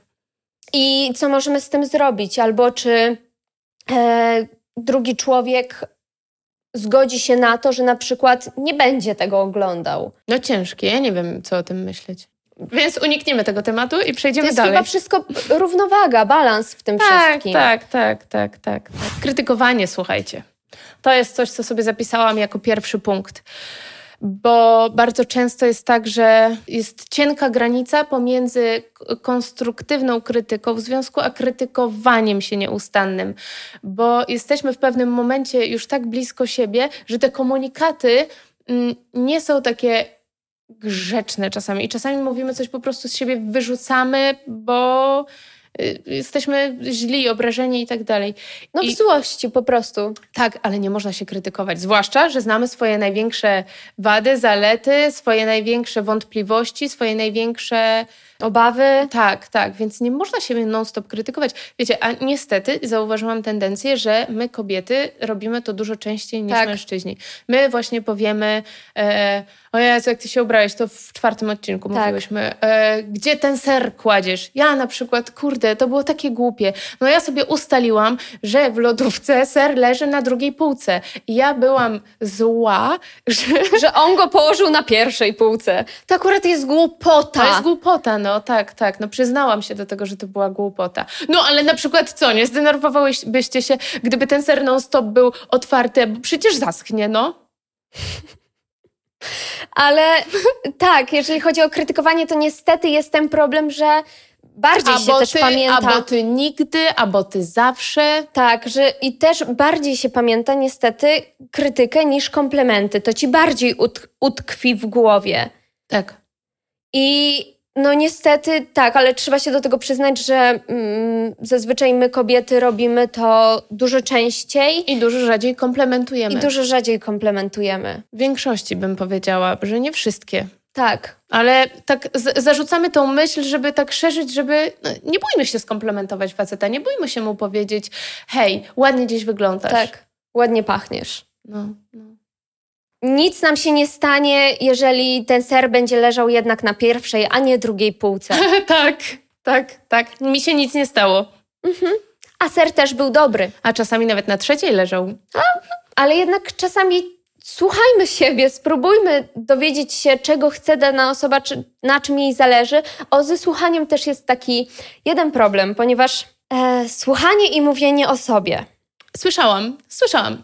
I co możemy z tym zrobić, albo czy e, drugi człowiek zgodzi się na to, że na przykład nie będzie tego oglądał. No ciężkie. Ja nie wiem, co o tym myśleć. Więc unikniemy tego tematu i To przejdziemy jest dalej. chyba wszystko równowaga, balans w tym Tak, wszystkim. tak, tak, tak, tak, tak. Krytykowanie, słuchajcie. To jest coś, co sobie zapisałam jako pierwszy punkt. Bo bardzo często jest tak, że jest cienka granica pomiędzy konstruktywną krytyką w związku, a krytykowaniem się nieustannym. Bo jesteśmy w pewnym momencie już tak blisko siebie, że te komunikaty mm, nie są takie grzeczne czasami. I czasami mówimy coś po prostu z siebie, wyrzucamy, bo jesteśmy źli, obrażeni i tak dalej. No w I- złości po prostu. Tak, ale nie można się krytykować. Zwłaszcza, że znamy swoje największe wady, zalety, swoje największe wątpliwości, swoje największe. Obawy. Tak, tak, więc nie można siebie non-stop krytykować. Wiecie, a niestety zauważyłam tendencję, że my kobiety robimy to dużo częściej niż Tak. mężczyźni. My właśnie powiemy, e, o Jezu, jak ty się ubrałeś, to w czwartym odcinku Tak. mówiłyśmy, e, gdzie ten ser kładziesz? Ja na przykład, kurde, to było takie głupie. No ja sobie ustaliłam, że w lodówce ser leży na drugiej półce. I ja byłam zła, że że on go położył na pierwszej półce. To akurat jest głupota. To jest głupota, no tak, tak. No przyznałam się do tego, że to była głupota. No ale na przykład co, nie zdenerwowałybyście się, gdyby ten ser non-stop był otwarty, bo przecież zaschnie, no. Ale tak, jeżeli chodzi o krytykowanie, to niestety jest ten problem, że bardziej się Albo też ty, pamięta. albo ty nigdy, albo ty zawsze. Tak, że i też bardziej się pamięta niestety krytykę niż komplementy. To ci bardziej ut- utkwi w głowie. Tak. I no niestety tak, ale trzeba się do tego przyznać, że mm, zazwyczaj my kobiety robimy to dużo częściej I dużo rzadziej komplementujemy. i dużo rzadziej komplementujemy. W większości bym powiedziała, że nie wszystkie. Tak. Ale tak z- zarzucamy tą myśl, żeby tak szerzyć, żeby no, nie bójmy się skomplementować faceta, nie bójmy się mu powiedzieć, hej, ładnie dziś wyglądasz. Tak. Ładnie pachniesz. No, no. Nic nam się nie stanie, jeżeli ten ser będzie leżał jednak na pierwszej, a nie drugiej półce. [LAUGHS] tak, tak, tak. Mi się nic nie stało. A ser też był dobry. A czasami nawet na trzeciej leżał. Ale jednak czasami słuchajmy siebie, spróbujmy dowiedzieć się, czego chce dana osoba, czy, na czym jej zależy. O, ze słuchaniem też jest taki jeden problem, ponieważ e, słuchanie i mówienie o sobie. Słyszałam, słyszałam,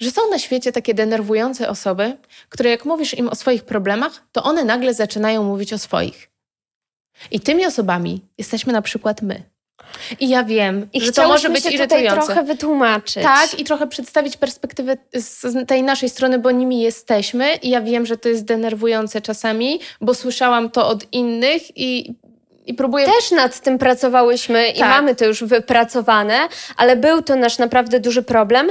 że są na świecie takie denerwujące osoby, które jak mówisz im o swoich problemach, to one nagle zaczynają mówić o swoich. I tymi osobami jesteśmy na przykład my. I ja wiem, I że to może być się tutaj irytujące. trochę wytłumaczyć. Tak, i trochę przedstawić perspektywę z tej naszej strony, bo nimi jesteśmy. I ja wiem, że to jest denerwujące czasami, bo słyszałam to od innych i, i próbuję. Też nad tym pracowałyśmy i Tak. mamy to już wypracowane, ale był to nasz naprawdę duży problem.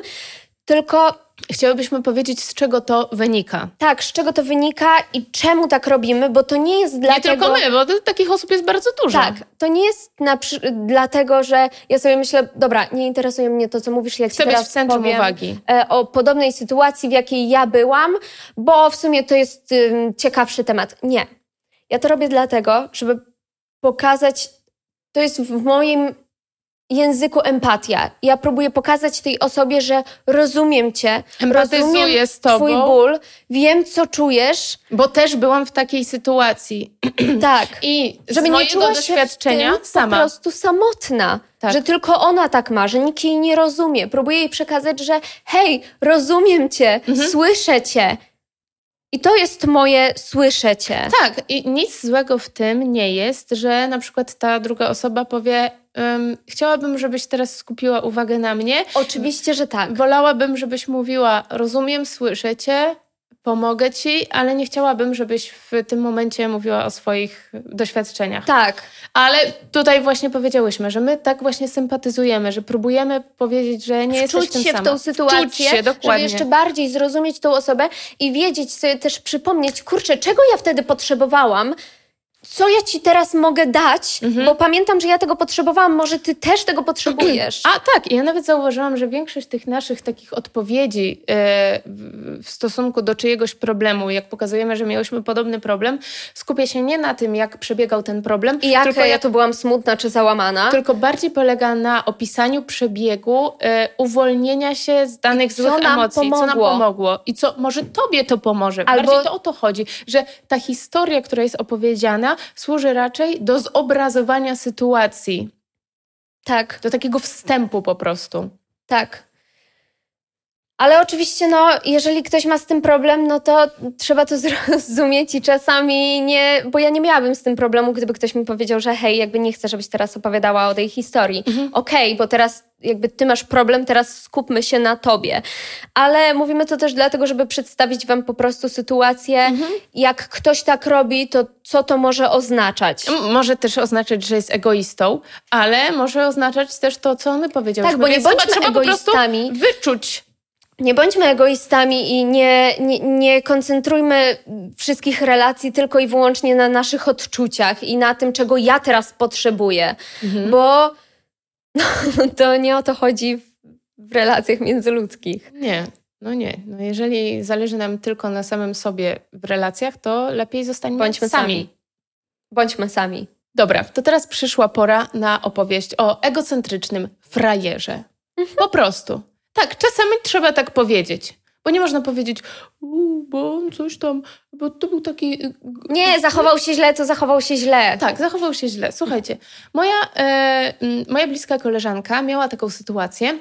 Tylko Chciałybyśmy powiedzieć, z czego to wynika. tak, z czego to wynika i czemu tak robimy, bo to nie jest Nie dlatego... tylko my, bo takich osób jest bardzo dużo. Tak, to nie jest na, dlatego, że ja sobie myślę, dobra, nie interesuje mnie to, co mówisz, ja ci Chcę być teraz w centrum powiem uwagi. e, o podobnej sytuacji, w jakiej ja byłam, bo w sumie to jest ciekawszy temat. Nie. Ja to robię dlatego, żeby pokazać, to jest w moim języku empatia. Ja próbuję pokazać tej osobie, że rozumiem cię, rozumiem z tobą. twój ból, wiem, co czujesz. Bo też byłam w takiej sytuacji. [CLEARS THROAT] Tak. I z żeby nie czuła się doświadczenia w tym sama. po prostu samotna. Tak. Że tylko ona tak ma, że nikt jej nie rozumie. Próbuję jej przekazać, że hej, rozumiem cię, Mhm. słyszę cię. I to jest moje słyszę cię. Tak, i nic złego w tym nie jest, że na przykład ta druga osoba powie: ym, Chciałabym, żebyś teraz skupiła uwagę na mnie. Oczywiście, że tak. Wolałabym, żebyś mówiła: Rozumiem, słyszę cię, pomogę ci, ale nie chciałabym, żebyś w tym momencie mówiła o swoich doświadczeniach. Tak, Ale tutaj właśnie powiedziałyśmy, że my tak właśnie sympatyzujemy, że próbujemy powiedzieć, że nie jesteś wczuć tym się sama. w tą sytuację, się, żeby jeszcze bardziej zrozumieć tą osobę i wiedzieć sobie też przypomnieć, kurczę, czego ja wtedy potrzebowałam, co ja ci teraz mogę dać, Mhm. bo pamiętam, że ja tego potrzebowałam, może ty też tego [CLEARS THROAT] potrzebujesz. A tak, ja nawet zauważyłam, że większość tych naszych takich odpowiedzi e, w- stosunku do czyjegoś problemu, jak pokazujemy, że miałyśmy podobny problem, skupia się nie na tym, jak przebiegał ten problem, I jak tylko, ja tu byłam smutna czy załamana. tylko bardziej polega na opisaniu przebiegu, e, uwolnienia się z danych złych emocji, co nam pomogło. pomogło i co może tobie to pomoże. Albo- Bardziej to o to chodzi, że ta historia, która jest opowiedziana, służy raczej do zobrazowania sytuacji, Tak, do takiego wstępu po prostu. tak. Ale oczywiście, no, jeżeli ktoś ma z tym problem, no to trzeba to [LAUGHS] zrozumieć i czasami nie, bo ja nie miałabym z tym problemu, gdyby ktoś mi powiedział, że hej, jakby nie chcę, żebyś teraz opowiadała o tej historii. Okej, bo teraz jakby ty masz problem, teraz skupmy się na tobie. Ale mówimy to też dlatego, żeby przedstawić wam po prostu sytuację, jak ktoś tak robi, to co to może oznaczać. Może też oznaczać, że jest egoistą, ale może oznaczać też to, co my powiedziałyśmy. Tak, bo nie bądźmy trzeba po prostu egoistami. wyczuć. Nie bądźmy egoistami i nie, nie, nie koncentrujmy wszystkich relacji tylko i wyłącznie na naszych odczuciach i na tym, czego ja teraz potrzebuję, Mhm. bo [LAUGHS] no, to nie o to chodzi w, w relacjach międzyludzkich. Nie, no nie. No jeżeli zależy nam tylko na samym sobie w relacjach, to lepiej zostańmy Bądźmy sami. Bądźmy sami. Dobra, to teraz przyszła pora na opowieść o egocentrycznym frajerze. Po prostu. Tak, czasami trzeba tak powiedzieć. Bo nie można powiedzieć, "U, bo on coś tam, bo to był taki... y, Nie, zachował się źle, to zachował się źle. Tak, zachował się źle. Słuchajcie, moja, e, moja bliska koleżanka miała taką sytuację,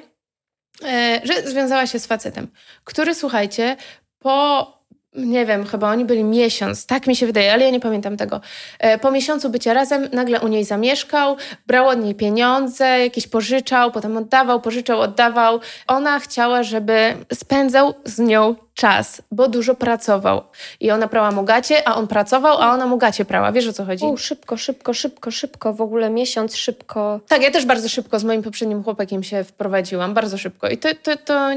e, że związała się z facetem, który, słuchajcie, po, nie wiem, chyba oni byli miesiąc, tak mi się wydaje, ale ja nie pamiętam tego. E, po miesiącu bycia razem nagle u niej zamieszkał, brał od niej pieniądze, jakieś pożyczał, potem oddawał, pożyczał, oddawał. Ona chciała, żeby spędzał z nią czas, bo dużo pracował. I ona prała mu gacie, a on pracował, a ona mu gacie prała. Wiesz o co chodzi? U, szybko, szybko, szybko, szybko, w ogóle miesiąc, szybko. Tak, ja też bardzo szybko z moim poprzednim chłopakiem się wprowadziłam, bardzo szybko. I to, to, to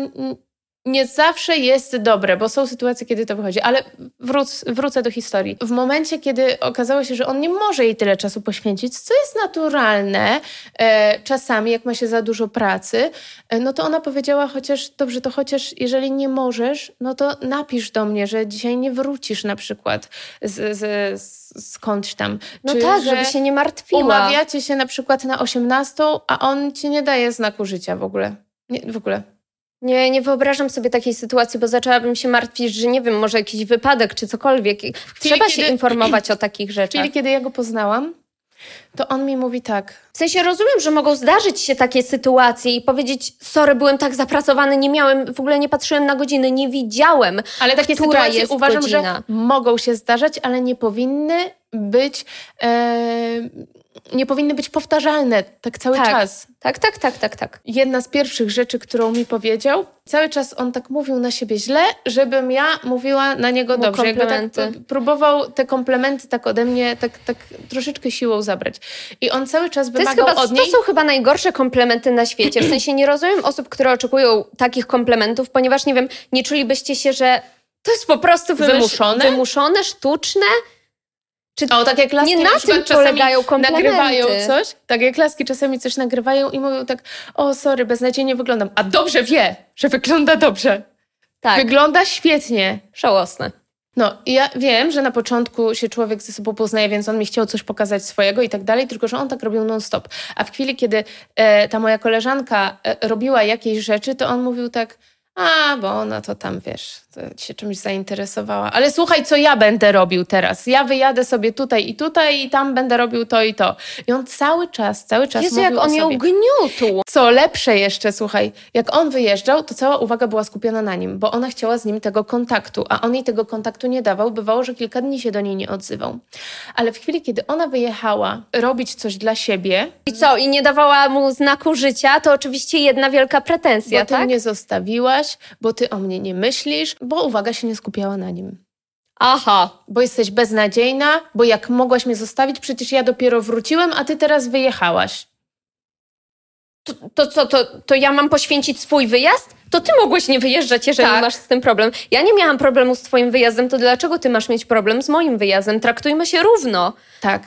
nie zawsze jest dobre, bo są sytuacje, kiedy to wychodzi, ale wróc, wrócę do historii. W momencie, kiedy okazało się, że on nie może jej tyle czasu poświęcić, co jest naturalne e, czasami, jak ma się za dużo pracy, e, no to ona powiedziała chociaż, dobrze, to chociaż jeżeli nie możesz, no to napisz do mnie, że dzisiaj nie wrócisz na przykład z, z, skądś tam. No Czy, tak, żeby się nie martwiła. Umawiacie się na przykład na 18, a on ci nie daje znaku życia w ogóle. Nie, w ogóle. Nie, nie wyobrażam sobie takiej sytuacji, bo zaczęłabym się martwić, że nie wiem, może jakiś wypadek czy cokolwiek. Trzeba kiedy, się informować [CLEARS THROAT] o takich rzeczach. W chwili, kiedy ja go poznałam, to on mi mówi tak. W sensie rozumiem, że mogą zdarzyć się takie sytuacje i powiedzieć, sorry, byłem tak zapracowany, nie miałem, w ogóle nie patrzyłem na godziny, nie widziałem. Ale takie sytuacje uważam, godzina. że mogą się zdarzać, ale nie powinny być. E, nie powinny być powtarzalne tak cały tak, czas. Tak, tak, tak, tak, tak. Jedna z pierwszych rzeczy, którą mi powiedział, cały czas on tak mówił na siebie źle, żebym ja mówiła na niego Mu dobrze. Jakby tak próbował te komplementy tak ode mnie tak, tak troszeczkę siłą zabrać. I on cały czas wymagał to chyba, od niej... To są chyba najgorsze komplementy na świecie. W [CLEARS THROAT] sensie nie rozumiem osób, które oczekują takich komplementów, ponieważ nie wiem, nie czulibyście się, że to jest po prostu wymuszone, wymuszone sztuczne czy o, tak jak laski nie na, na tym polegają nagrywają coś, tak jak laski czasami coś nagrywają i mówią tak, o sorry, beznadziejnie wyglądam, a dobrze wie, że wygląda dobrze. Tak. Wygląda świetnie. Żałosne. No, ja wiem, że na początku się człowiek ze sobą poznaje, więc on mi chciał coś pokazać swojego i tak dalej, tylko że on tak robił non-stop. A w chwili, kiedy e, ta moja koleżanka e, robiła jakieś rzeczy, to on mówił tak, a, bo ona to tam, wiesz, się czymś zainteresowała. Ale słuchaj, co ja będę robił teraz. Ja wyjadę sobie tutaj i tutaj i tam będę robił to i to. I on cały czas, cały czas Jezu, mówił jak on ją gniótł. Co lepsze jeszcze, słuchaj, jak on wyjeżdżał, to cała uwaga była skupiona na nim, bo ona chciała z nim tego kontaktu, a on jej tego kontaktu nie dawał. Bywało, że kilka dni się do niej nie odzywał. Ale w chwili, kiedy ona wyjechała robić coś dla siebie... I co? I nie dawała mu znaku życia? To oczywiście jedna wielka pretensja, bo ty tak? mnie zostawiłaś, bo ty o mnie nie myślisz, bo uwaga się nie skupiała na nim. Aha. Bo jesteś beznadziejna, bo jak mogłaś mnie zostawić, przecież ja dopiero wróciłem, a ty teraz wyjechałaś. To, to co, to, to ja mam poświęcić swój wyjazd? To ty mogłeś nie wyjeżdżać, jeżeli tak. masz z tym problem. Ja nie miałam problemu z twoim wyjazdem, to dlaczego ty masz mieć problem z moim wyjazdem? Traktujmy się równo. Tak.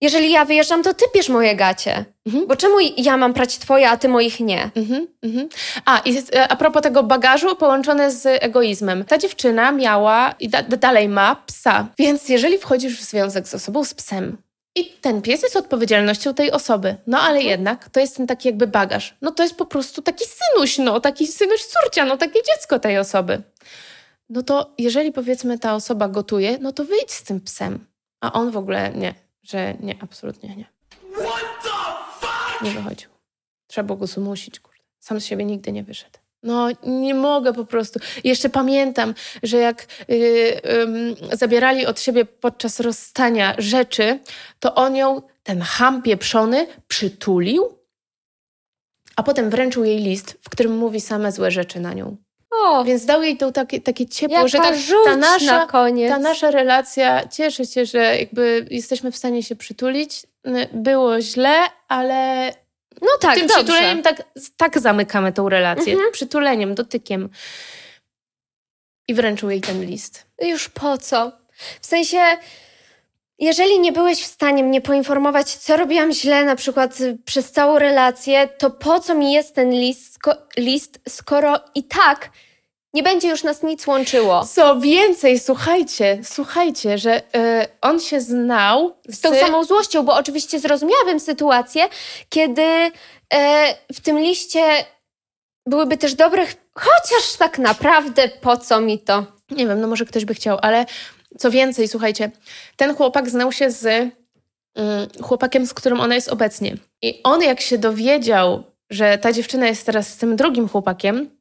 Jeżeli ja wyjeżdżam, to ty bierz moje gacie. Mhm. Bo czemu ja mam prać twoje, a ty moich nie? Mhm, mhm. A, i e, a propos tego bagażu połączone z egoizmem. Ta dziewczyna miała i da, dalej ma psa. Więc jeżeli wchodzisz w związek z osobą z psem, i ten pies jest odpowiedzialnością tej osoby. No ale mhm. jednak to jest ten taki jakby bagaż. No to jest po prostu taki synuś, no taki synuś córcia, no takie dziecko tej osoby. No to jeżeli powiedzmy ta osoba gotuje, no to wyjdź z tym psem. A on w ogóle nie że nie, absolutnie nie. Nie wychodził. Trzeba go zmusić, kurde. Sam z siebie nigdy nie wyszedł. No, nie mogę po prostu. jeszcze pamiętam, że jak yy, yy, zabierali od siebie podczas rozstania rzeczy, to on ją, ten ham pieprzony, przytulił, a potem wręczył jej list, w którym mówi same złe rzeczy na nią. O, Więc dał jej to takie, takie ciepło, Jaka że ta, ta, nasza, na koniec. ta nasza relacja, cieszę się, że jakby jesteśmy w stanie się przytulić. Było źle, ale no tak, tym dobrze. przytuleniem tak, tak zamykamy tą relację. Mhm. Przytuleniem, dotykiem. I wręczył jej ten list. Już po co? W sensie jeżeli nie byłeś w stanie mnie poinformować, co robiłam źle, na przykład y, przez całą relację, to po co mi jest ten list, sko list skoro i tak nie będzie już nas nic łączyło. Co więcej, słuchajcie, słuchajcie, że y, on się znał z... z tą samą złością, bo oczywiście zrozumiałabym sytuację, kiedy y, w tym liście byłyby też dobre, chociaż tak naprawdę po co mi to? Nie wiem, no może ktoś by chciał, ale co więcej, słuchajcie, ten chłopak znał się z mm, chłopakiem, z którym ona jest obecnie. I on, jak się dowiedział, że ta dziewczyna jest teraz z tym drugim chłopakiem,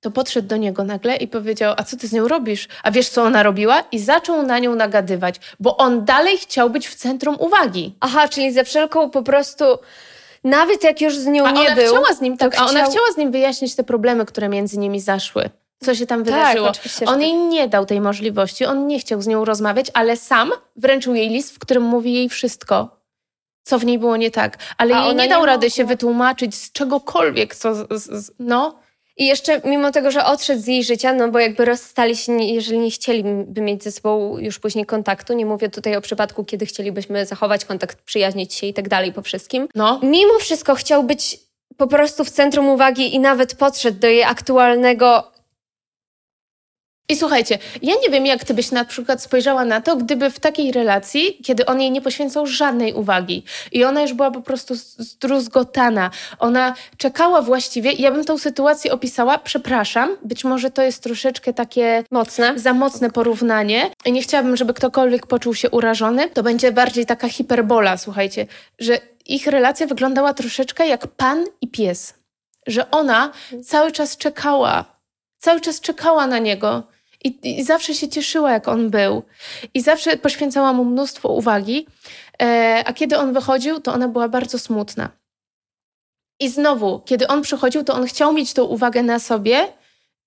to podszedł do niego nagle i powiedział: A co ty z nią robisz? A wiesz, co ona robiła? I zaczął na nią nagadywać, bo on dalej chciał być w centrum uwagi. Aha, czyli ze wszelką po prostu. Nawet jak już z nią a nie ona był. Chciała z nim, tak, a ona chciała z nim wyjaśnić te problemy, które między nimi zaszły co się tam tak, wydarzyło. Tak, oczywiście, on tak. jej nie dał tej możliwości, on nie chciał z nią rozmawiać, ale sam wręczył jej list, w którym mówi jej wszystko, co w niej było nie tak. Ale A jej nie dał nie rady się wytłumaczyć z czegokolwiek, co. Z, z, no. I jeszcze mimo tego, że odszedł z jej życia, no bo jakby rozstali się, jeżeli nie chcieliby mieć ze sobą już później kontaktu, nie mówię tutaj o przypadku, kiedy chcielibyśmy zachować kontakt, przyjaźnić się i tak dalej po wszystkim. No. Mimo wszystko chciał być po prostu w centrum uwagi i nawet podszedł do jej aktualnego I słuchajcie, ja nie wiem, jak ty byś na przykład spojrzała na to, gdyby w takiej relacji, kiedy on jej nie poświęcał żadnej uwagi i ona już była po prostu zdruzgotana, ona czekała właściwie, ja bym tą sytuację opisała, przepraszam, być może to jest troszeczkę takie mocne. za mocne porównanie i nie chciałabym, żeby ktokolwiek poczuł się urażony, to będzie bardziej taka hiperbola, słuchajcie, że ich relacja wyglądała troszeczkę jak pan i pies. Że ona cały czas czekała, cały czas czekała na niego i, i zawsze się cieszyła, jak on był. I zawsze poświęcała mu mnóstwo uwagi, e, a kiedy on wychodził, to ona była bardzo smutna. I znowu, kiedy on przychodził, to on chciał mieć tą uwagę na sobie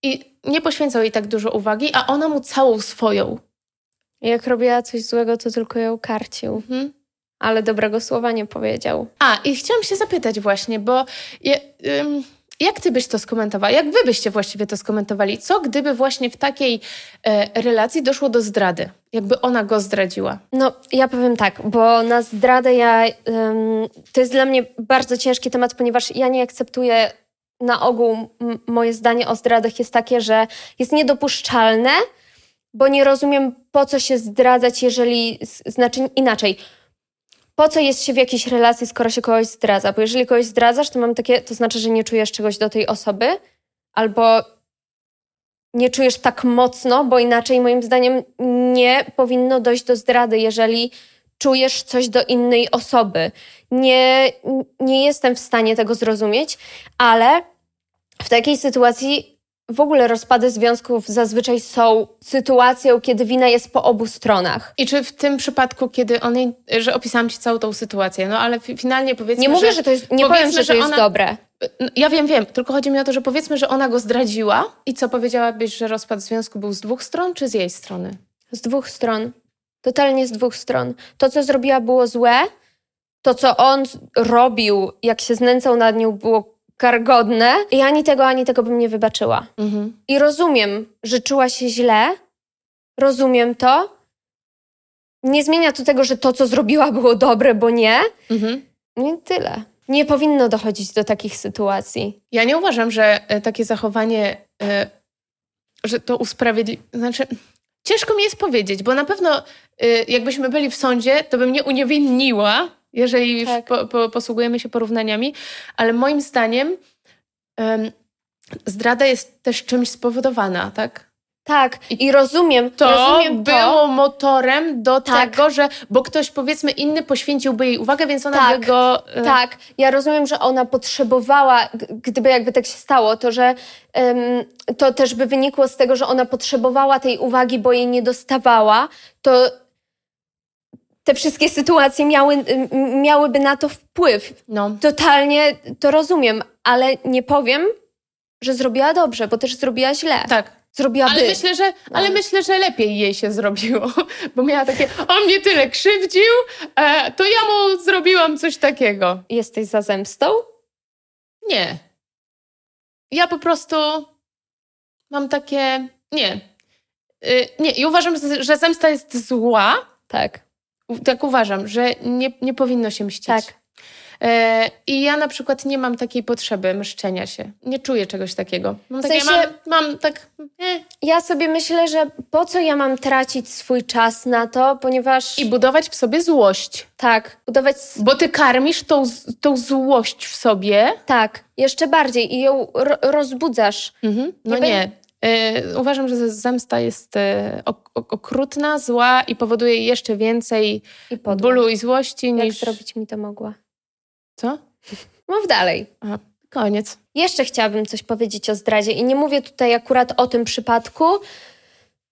i nie poświęcał jej tak dużo uwagi, a ona mu całą swoją. Jak robiła coś złego, to tylko ją karcił. Mhm. Ale dobrego słowa nie powiedział. A, i chciałam się zapytać właśnie, bo je, ym, jak ty byś to skomentowała? Jak wy byście właściwie to skomentowali? Co gdyby właśnie w takiej e, relacji doszło do zdrady? Jakby ona go zdradziła? No, ja powiem tak, bo na zdradę ja. ym, to jest dla mnie bardzo ciężki temat, ponieważ ja nie akceptuję. Na ogół moje zdanie o zdradach jest takie, że jest niedopuszczalne, bo nie rozumiem, po co się zdradzać, jeżeli. Znaczy inaczej. Po co jest się w jakiejś relacji, skoro się kogoś zdradza? Bo jeżeli kogoś zdradzasz, to mam takie, to znaczy, że nie czujesz czegoś do tej osoby, albo nie czujesz tak mocno, bo inaczej moim zdaniem nie powinno dojść do zdrady, jeżeli czujesz coś do innej osoby. Nie, nie jestem w stanie tego zrozumieć, ale w takiej sytuacji w ogóle rozpady związków zazwyczaj są sytuacją, kiedy wina jest po obu stronach. I czy w tym przypadku, kiedy on jej, że opisałam ci całą tą sytuację, no ale fi- finalnie powiedzmy, Nie mówię, że, że to jest, nie powiem, powiedzmy, że to jest ona- dobre. Ja wiem, wiem, tylko chodzi mi o to, że powiedzmy, że ona go zdradziła i co powiedziałabyś, że rozpad związku był z dwóch stron czy z jej strony? Z dwóch stron. Totalnie z dwóch stron. To, co zrobiła, było złe. To, co on robił, jak się znęcał nad nią, było karygodne. I ani tego, ani tego bym nie wybaczyła. Mhm. I rozumiem, że czuła się źle. Rozumiem to. Nie zmienia to tego, że to, co zrobiła, było dobre, bo nie. Mhm. Nie tyle. Nie powinno dochodzić do takich sytuacji. Ja nie uważam, że e, takie zachowanie, e, że to usprawiedliwi... Znaczy, ciężko mi jest powiedzieć, bo na pewno e, jakbyśmy byli w sądzie, to bym nie uniewinniła, jeżeli już Tak. po, po, posługujemy się porównaniami, ale moim zdaniem em, zdrada jest też czymś spowodowana, tak? Tak, i rozumiem To rozumiem było motorem do Tak. tego, że, bo ktoś powiedzmy inny poświęciłby jej uwagę, więc ona Tak, by go... e, Tak, ja rozumiem, że ona potrzebowała, gdyby jakby tak się stało, to że em, to też by wynikło z tego, że ona potrzebowała tej uwagi, bo jej nie dostawała, to te wszystkie sytuacje miały, m, miałyby na to wpływ. No. Totalnie to rozumiem, ale nie powiem, że zrobiła dobrze, bo też zrobiła źle. Tak. Zrobiłaby. Ale myślę, że, ale No. myślę, że lepiej jej się zrobiło, [LAUGHS] bo miała takie, on mnie tyle krzywdził, e, to ja mu zrobiłam coś takiego. Jesteś za zemstą? Nie. Ja po prostu mam takie, nie. Y, nie, i uważam, że zemsta jest zła. Tak. Tak uważam, że nie, nie powinno się mścić. Tak. E, I ja na przykład nie mam takiej potrzeby mszczenia się. Nie czuję czegoś takiego. Mam, W takie, sensie- mam, mam tak, eh. Ja sobie myślę, że po co ja mam tracić swój czas na to, ponieważ. i budować w sobie złość. tak, budować. Bo ty karmisz tą, tą złość w sobie. Tak, jeszcze bardziej i ją ro- rozbudzasz. Mhm. No Nie nie. E, uważam, że zemsta jest e, ok- ok- okrutna, zła i powoduje jeszcze więcej I bólu i złości Jak niż... zrobić mi to mogła? Co? Mów dalej. Aha, koniec. Jeszcze chciałabym coś powiedzieć o zdradzie i nie mówię tutaj akurat o tym przypadku,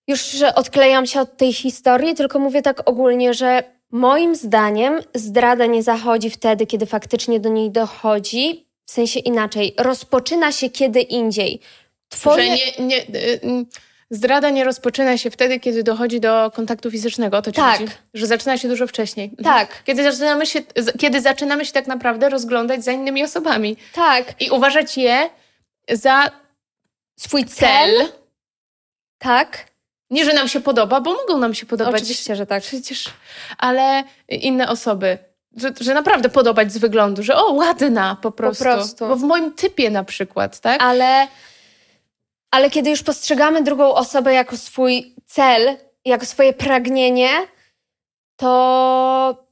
już że odklejam się od tej historii, tylko mówię tak ogólnie, że moim zdaniem zdrada nie zachodzi wtedy, kiedy faktycznie do niej dochodzi, w sensie inaczej, rozpoczyna się kiedy indziej. Twoje... Że nie, nie, y, y, zdrada nie rozpoczyna się wtedy, kiedy dochodzi do kontaktu fizycznego. To ci Tak. chodzi? Że zaczyna się dużo wcześniej. Mhm. Tak, Kiedy zaczynamy, się, kiedy zaczynamy się tak naprawdę rozglądać za innymi osobami tak, i uważać je za swój cel. Cel. Tak. Nie, że nam się podoba, bo mogą nam się podobać. Oczywiście, że tak. Przecież, ale inne osoby. Że, że naprawdę podobać z wyglądu, że o, ładna po prostu. prostu. Bo w moim typie na przykład, tak? Ale, ale kiedy już postrzegamy drugą osobę jako swój cel, jako swoje pragnienie, to,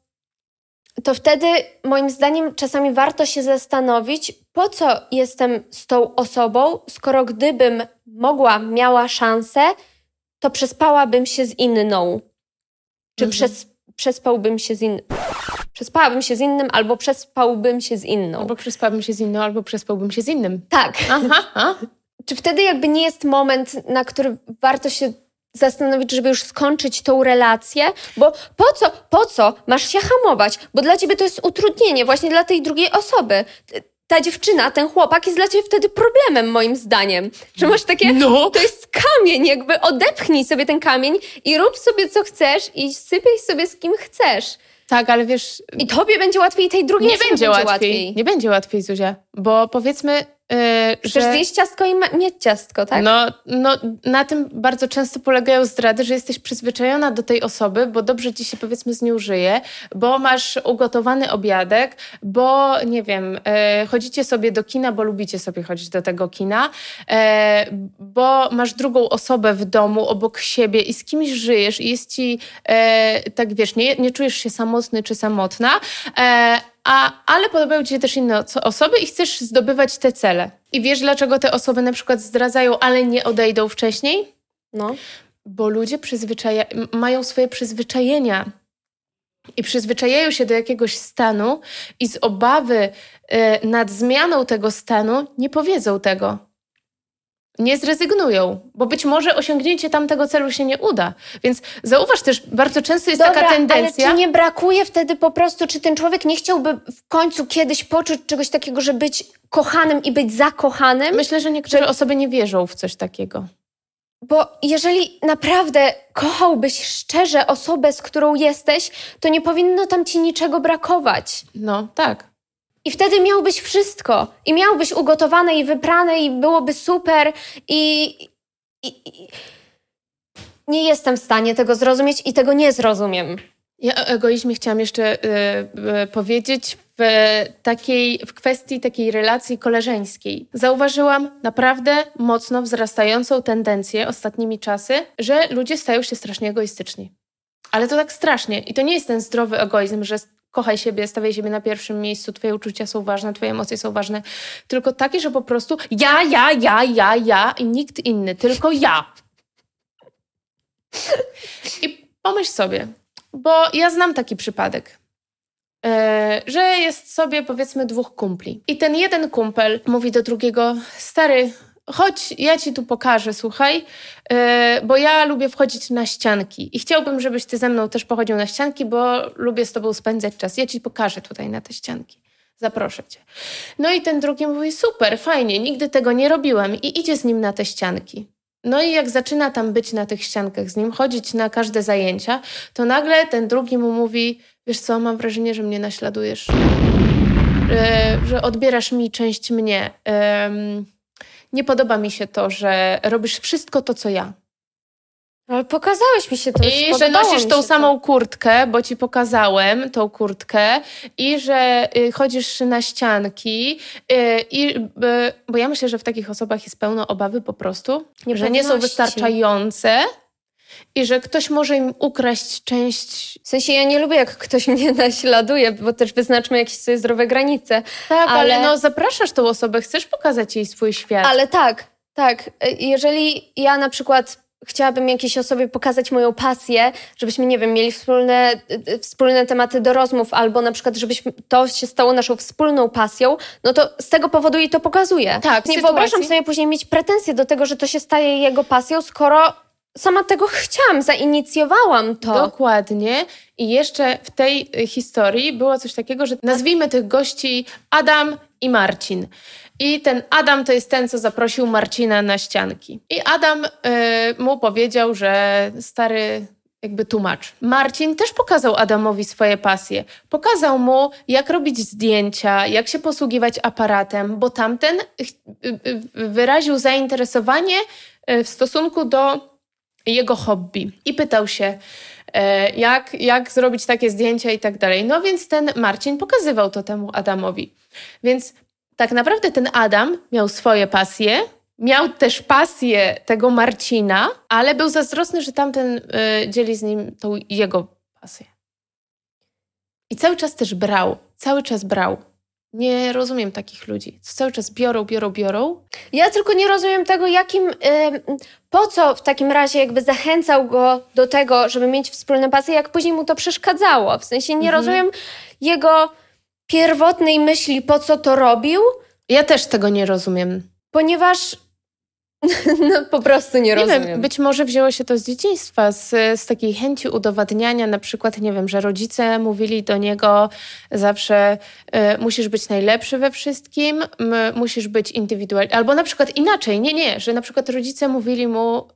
to wtedy moim zdaniem czasami warto się zastanowić, po co jestem z tą osobą, skoro gdybym mogła, miała szansę, to przespałabym się z inną. Czy Mhm. przes, przespałbym się z innym. Przespałabym się z innym, albo przespałbym się z inną. Albo przespałbym się z inną, albo przespałbym się z innym. Tak. Aha, a? Czy wtedy jakby nie jest moment, na który warto się zastanowić, żeby już skończyć tą relację? Bo po co, po co masz się hamować? Bo dla ciebie to jest utrudnienie właśnie dla tej drugiej osoby. Ta dziewczyna, ten chłopak jest dla ciebie wtedy problemem, moim zdaniem. Że masz takie, No. to jest kamień, jakby odepchnij sobie ten kamień i rób sobie co chcesz i sypiej sobie z kim chcesz. Tak, ale wiesz, I tobie będzie łatwiej, tej drugiej nie osobie będzie łatwiej. Nie będzie łatwiej, Zuzia. Bo powiedzmy, yy, Chcesz że... zjeść ciastko i mieć ciastko, tak? No, no, na tym bardzo często polegają zdrady, że jesteś przyzwyczajona do tej osoby, bo dobrze ci się powiedzmy z nią żyje, bo masz ugotowany obiadek, bo nie wiem, e, chodzicie sobie do kina, bo lubicie sobie chodzić do tego kina, e, bo masz drugą osobę w domu obok siebie i z kimś żyjesz i jest ci, e, tak wiesz, nie, nie czujesz się samotny czy samotna, a, ale podobają ci się też inne oso- osoby i chcesz zdobywać te cele. I wiesz, dlaczego te osoby na przykład zdradzają, ale nie odejdą wcześniej? No. Bo ludzie przyzwyczaja- mają swoje przyzwyczajenia i przyzwyczajają się do jakiegoś stanu i z obawy e, nad zmianą tego stanu nie powiedzą tego. Nie zrezygnują, bo być może osiągnięcie tamtego celu się nie uda. Więc zauważ też, bardzo często jest Dobra, taka tendencja. ale czy nie brakuje wtedy po prostu, czy ten człowiek nie chciałby w końcu kiedyś poczuć czegoś takiego, że być kochanym i być zakochanym? Myślę, że niektóre osoby nie wierzą w coś takiego. Bo jeżeli naprawdę kochałbyś szczerze osobę, z którą jesteś, to nie powinno tam ci niczego brakować. No, tak. I wtedy miałbyś wszystko. I miałbyś ugotowane i wyprane i byłoby super i... i, i nie jestem w stanie tego zrozumieć i tego nie zrozumiem. Ja o egoizmie chciałam jeszcze y, y, powiedzieć w takiej, w kwestii takiej relacji koleżeńskiej. Zauważyłam naprawdę mocno wzrastającą tendencję ostatnimi czasy, że ludzie stają się strasznie egoistyczni. Ale to tak strasznie. I to nie jest ten zdrowy egoizm, że kochaj siebie, stawiaj siebie na pierwszym miejscu, twoje uczucia są ważne, twoje emocje są ważne. Tylko takie, że po prostu ja, ja, ja, ja, ja i nikt inny, tylko ja. I pomyśl sobie, bo ja znam taki przypadek, e, że jest sobie powiedzmy dwóch kumpli. I ten jeden kumpel mówi do drugiego: Stary, chodź, ja ci tu pokażę, słuchaj, e, bo ja lubię wchodzić na ścianki i chciałbym, żebyś ty ze mną też pochodził na ścianki, bo lubię z tobą spędzać czas. Ja ci pokażę tutaj na te ścianki. Zaproszę cię. No i ten drugi mówi: Super, fajnie, nigdy tego nie robiłem, i idzie z nim na te ścianki. No i jak zaczyna tam być na tych ściankach z nim, chodzić na każde zajęcia, to nagle ten drugi mu mówi: Wiesz co, mam wrażenie, że mnie naśladujesz, że, że odbierasz mi część mnie. Nie podoba mi się to, że robisz wszystko to, co ja. Ale pokazałeś mi się to. I że nosisz tą samą kurtkę, bo ci pokazałem tą kurtkę, i że y, chodzisz na ścianki, y, i, y, bo ja myślę, że w takich osobach jest pełno obawy po prostu, że nie są wystarczające i że ktoś może im ukraść część. W sensie ja nie lubię, jak ktoś [LAUGHS] mnie naśladuje, bo też wyznaczmy jakieś sobie zdrowe granice. Tak, ale, Ale- no zapraszasz tą osobę, chcesz pokazać jej swój świat. Ale tak, tak. Jeżeli ja na przykład chciałabym jakiejś osobie pokazać moją pasję, żebyśmy, nie wiem, mieli wspólne, y, wspólne tematy do rozmów, albo na przykład, żebyśmy to się stało naszą wspólną pasją, no to z tego powodu jej to pokazuję. Tak, Nie sytuacji- wyobrażam sobie później mieć pretensje do tego, że to się staje jego pasją, skoro sama tego chciałam, zainicjowałam to. Dokładnie. I jeszcze w tej y, historii było coś takiego, że nazwijmy tych gości Adam i Marcin. I ten Adam to jest ten, co zaprosił Marcina na ścianki. I Adam y, mu powiedział, że stary, jakby tłumacz. Marcin też pokazał Adamowi swoje pasje. Pokazał mu, jak robić zdjęcia, jak się posługiwać aparatem, bo tamten wyraził zainteresowanie w stosunku do jego hobby i pytał się, e, jak, jak zrobić takie zdjęcia i tak dalej. No więc ten Marcin pokazywał to temu Adamowi. Więc tak naprawdę ten Adam miał swoje pasje, miał też pasję tego Marcina, ale był zazdrosny, że tamten y, dzieli z nim tą jego pasję. I cały czas też brał, cały czas brał. Nie rozumiem takich ludzi. Co cały czas biorą, biorą, biorą. Ja tylko nie rozumiem tego, jakim. Yy, po co w takim razie jakby zachęcał go do tego, żeby mieć wspólne pasje, jak później mu to przeszkadzało. W sensie nie mhm. rozumiem jego pierwotnej myśli, po co to robił. Ja też tego nie rozumiem. Ponieważ [LAUGHS] No po prostu nie, nie rozumiem. Wiem, być może wzięło się to z dzieciństwa, z, z takiej chęci udowadniania, na przykład, nie wiem, że rodzice mówili do niego zawsze y, musisz być najlepszy we wszystkim, m, musisz być indywidualny, albo na przykład inaczej, nie, nie, że na przykład rodzice mówili mu,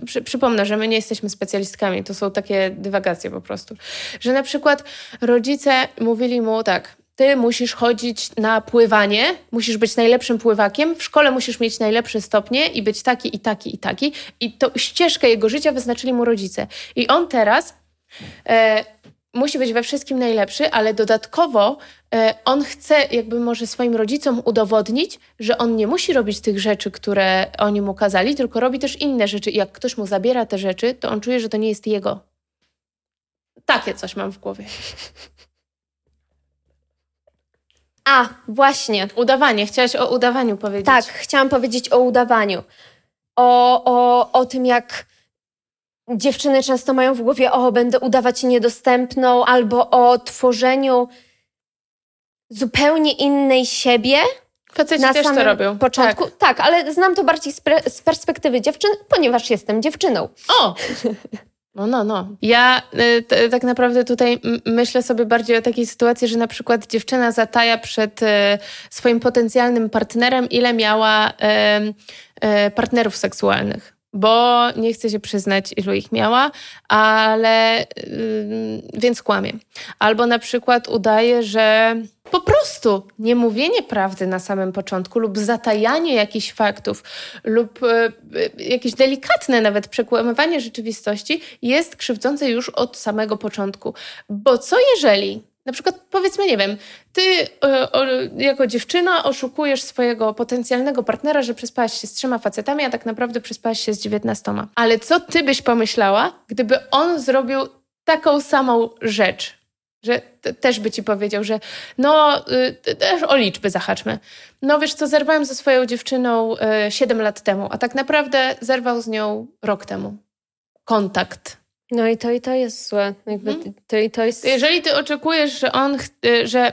y, przy, przypomnę, że my nie jesteśmy specjalistkami, to są takie dywagacje po prostu, że na przykład rodzice mówili mu tak, ty musisz chodzić na pływanie, musisz być najlepszym pływakiem, w szkole musisz mieć najlepsze stopnie i być taki, i taki, i taki. I to ścieżkę jego życia wyznaczyli mu rodzice. I on teraz e, musi być we wszystkim najlepszy, ale dodatkowo e, on chce jakby może swoim rodzicom udowodnić, że on nie musi robić tych rzeczy, które oni mu kazali, tylko robi też inne rzeczy. I jak ktoś mu zabiera te rzeczy, to on czuje, że to nie jest jego. Takie coś mam w głowie. A, właśnie. Udawanie. Chciałaś o udawaniu powiedzieć. Tak, chciałam powiedzieć o udawaniu. O, o, o tym, jak dziewczyny często mają w głowie, o, będę udawać niedostępną, albo o tworzeniu zupełnie innej siebie. Faceci na też to robią. początku. Tak. tak, ale znam to bardziej z, z perspektywy dziewczyn, ponieważ jestem dziewczyną. O! [LAUGHS] No, no, no. Ja y, tak naprawdę tutaj myślę sobie bardziej o takiej sytuacji, że na przykład dziewczyna zataja przed y, swoim potencjalnym partnerem, ile miała y, partnerów seksualnych bo nie chce się przyznać, ilu ich miała, ale yy, więc kłamie. Albo na przykład udaje, że po prostu niemówienie prawdy na samym początku lub zatajanie jakichś faktów lub yy, jakieś delikatne nawet przekłamywanie rzeczywistości jest krzywdzące już od samego początku. Bo co jeżeli na przykład powiedzmy, nie wiem, ty o, jako dziewczyna oszukujesz swojego potencjalnego partnera, że przespałaś się z trzema facetami, a tak naprawdę przespałaś się z dziewiętnastoma. Ale co ty byś pomyślała, gdyby on zrobił taką samą rzecz? Że też by ci powiedział, że no, y, też o liczby zahaczmy. No wiesz co, zerwałem ze swoją dziewczyną y, 7 lat temu, a tak naprawdę zerwał z nią rok temu. Kontakt no i to i to jest złe. Jakby hmm. to i to jest... Jeżeli ty oczekujesz, że on, y, że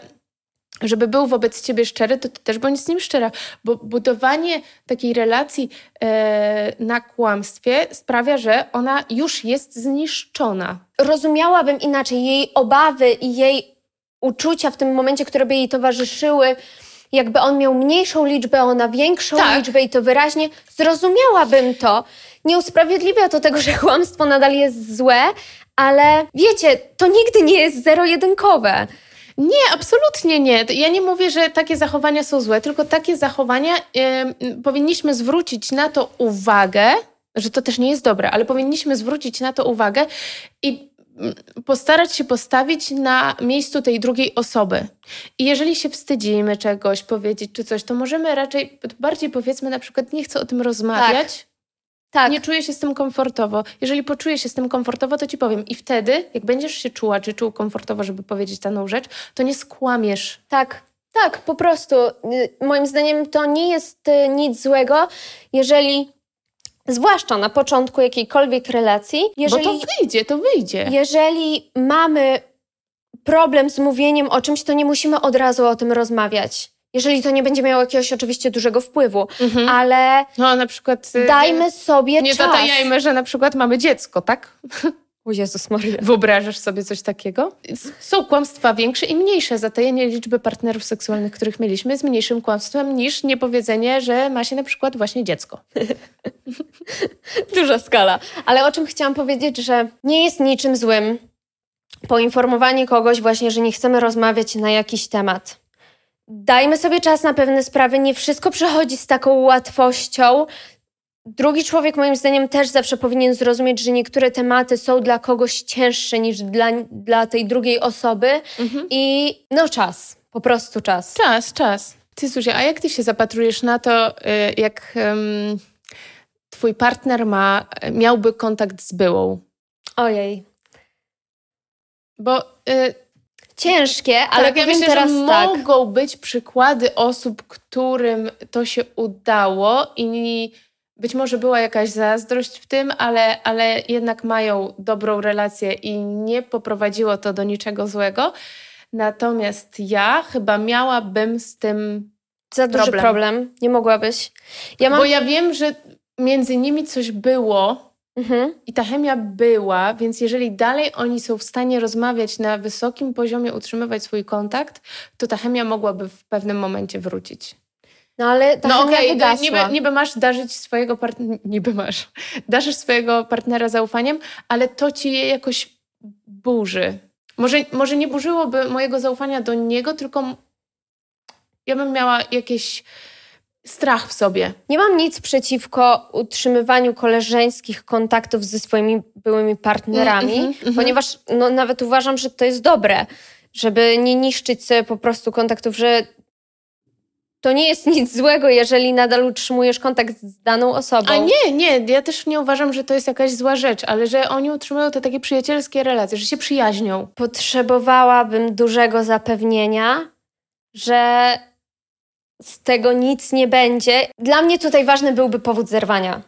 żeby był wobec ciebie szczery, to ty też bądź z nim szczera, bo budowanie takiej relacji e, na kłamstwie sprawia, że ona już jest zniszczona. Rozumiałabym inaczej jej obawy i jej uczucia w tym momencie, które by jej towarzyszyły, jakby on miał mniejszą liczbę, ona większą tak. liczbę i to wyraźnie, zrozumiałabym to. Nie usprawiedliwia to tego, że kłamstwo nadal jest złe, ale wiecie, to nigdy nie jest zero-jedynkowe. Nie, absolutnie nie. Ja nie mówię, że takie zachowania są złe, tylko takie zachowania yy, powinniśmy zwrócić na to uwagę, że to też nie jest dobre, ale powinniśmy zwrócić na to uwagę i postarać się postawić na miejscu tej drugiej osoby. I jeżeli się wstydzimy czegoś powiedzieć czy coś, to możemy raczej bardziej powiedzmy na przykład nie chcę o tym rozmawiać. Tak. Tak. Nie czuję się z tym komfortowo. Jeżeli poczuję się z tym komfortowo, to ci powiem. I wtedy, jak będziesz się czuła, czy czuł komfortowo, żeby powiedzieć daną rzecz, to nie skłamiesz. Tak, tak, po prostu. Y, moim zdaniem to nie jest y, nic złego, jeżeli zwłaszcza na początku jakiejkolwiek relacji. Jeżeli, Bo to wyjdzie, to wyjdzie. Jeżeli mamy problem z mówieniem o czymś, to nie musimy od razu o tym rozmawiać. Jeżeli to nie będzie miało jakiegoś oczywiście dużego wpływu, mhm. ale no, na przykład, y, dajmy sobie nie czas. Nie zatajajmy, że na przykład mamy dziecko, tak? O Jezus Maria. Wyobrażasz sobie coś takiego? Są kłamstwa większe i mniejsze. Zatajenie liczby partnerów seksualnych, których mieliśmy, jest mniejszym kłamstwem niż niepowiedzenie, że ma się na przykład właśnie dziecko. [LAUGHS] Duża skala. Ale o czym chciałam powiedzieć, że nie jest niczym złym poinformowanie kogoś właśnie, że nie chcemy rozmawiać na jakiś temat. Dajmy sobie czas na pewne sprawy. Nie wszystko przychodzi z taką łatwością. Drugi człowiek, moim zdaniem, też zawsze powinien zrozumieć, że niektóre tematy są dla kogoś cięższe niż dla, dla tej drugiej osoby. I no czas, po prostu czas. Czas, czas. Ty, Zuzia, a jak ty się zapatrujesz na to, y, jak ym, twój partner ma, miałby kontakt z byłą? Ojej. Bo y, Ciężkie, ale tak, ja powiem myślę, teraz że tak. mogą być przykłady osób, którym to się udało i być może była jakaś zazdrość w tym, ale, ale jednak mają dobrą relację i nie poprowadziło to do niczego złego. Natomiast ja chyba miałabym z tym, Za duży problem. problem. Nie mogłabyś. Ja mam. bo ja wiem, że między nimi coś było Mhm. i ta chemia była, więc jeżeli dalej oni są w stanie rozmawiać na wysokim poziomie, utrzymywać swój kontakt, to ta chemia mogłaby w pewnym momencie wrócić. No ale ta no chemia okej, wygasła. niby, niby masz darzyć swojego partnera, niby masz, darzysz swojego partnera zaufaniem, ale to ci je jakoś burzy. Może, może nie burzyłoby mojego zaufania do niego, tylko ja bym miała jakiś strach w sobie. Nie mam nic przeciwko utrzymywaniu koleżeńskich kontaktów ze swoimi byłymi partnerami, Mm, mhm. ponieważ no, nawet uważam, że to jest dobre, żeby nie niszczyć sobie po prostu kontaktów, że to nie jest nic złego, jeżeli nadal utrzymujesz kontakt z daną osobą. A nie, nie, ja też nie uważam, że to jest jakaś zła rzecz, ale że oni utrzymują te takie przyjacielskie relacje, że się przyjaźnią. Potrzebowałabym dużego zapewnienia, że z tego nic nie będzie. Dla mnie tutaj ważny byłby powód zerwania.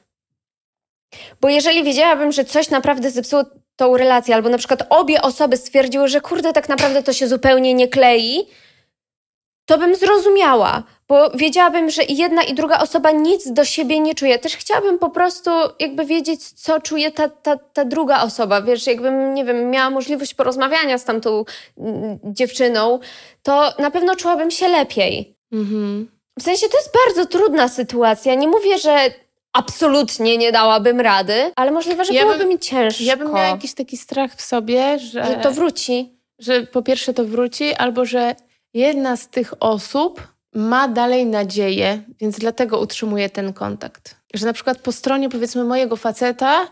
Bo jeżeli wiedziałabym, że coś naprawdę zepsuło tą relację, albo na przykład obie osoby stwierdziły, że kurde, tak naprawdę to się zupełnie nie klei, to bym zrozumiała, bo wiedziałabym, że i jedna i druga osoba nic do siebie nie czuje. Też chciałabym po prostu jakby wiedzieć, co czuje ta, ta, ta druga osoba. Wiesz, jakbym, nie wiem, miała możliwość porozmawiania z tamtą mm, dziewczyną, to na pewno czułabym się lepiej. Mhm. W sensie to jest bardzo trudna sytuacja. Nie mówię, że absolutnie nie dałabym rady, ale możliwe, że Ja byłoby bym- mi ciężko. Ja bym miała jakiś taki strach w sobie, że, że to wróci. że po pierwsze to wróci, albo że jedna z tych osób ma dalej nadzieję, więc dlatego utrzymuje ten kontakt. Że na przykład po stronie powiedzmy mojego faceta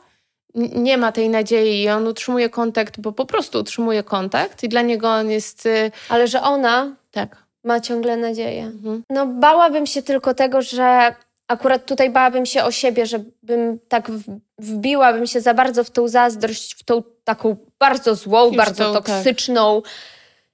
nie ma tej nadziei i on utrzymuje kontakt, bo po prostu utrzymuje kontakt i dla niego on jest y, Ale że ona tak. Ma ciągle nadzieję. Mhm. No, bałabym się tylko tego, że akurat tutaj bałabym się o siebie, żebym tak wbiłabym się za bardzo w tą zazdrość, w tą taką bardzo złą, Już bardzo tą, tak. toksyczną.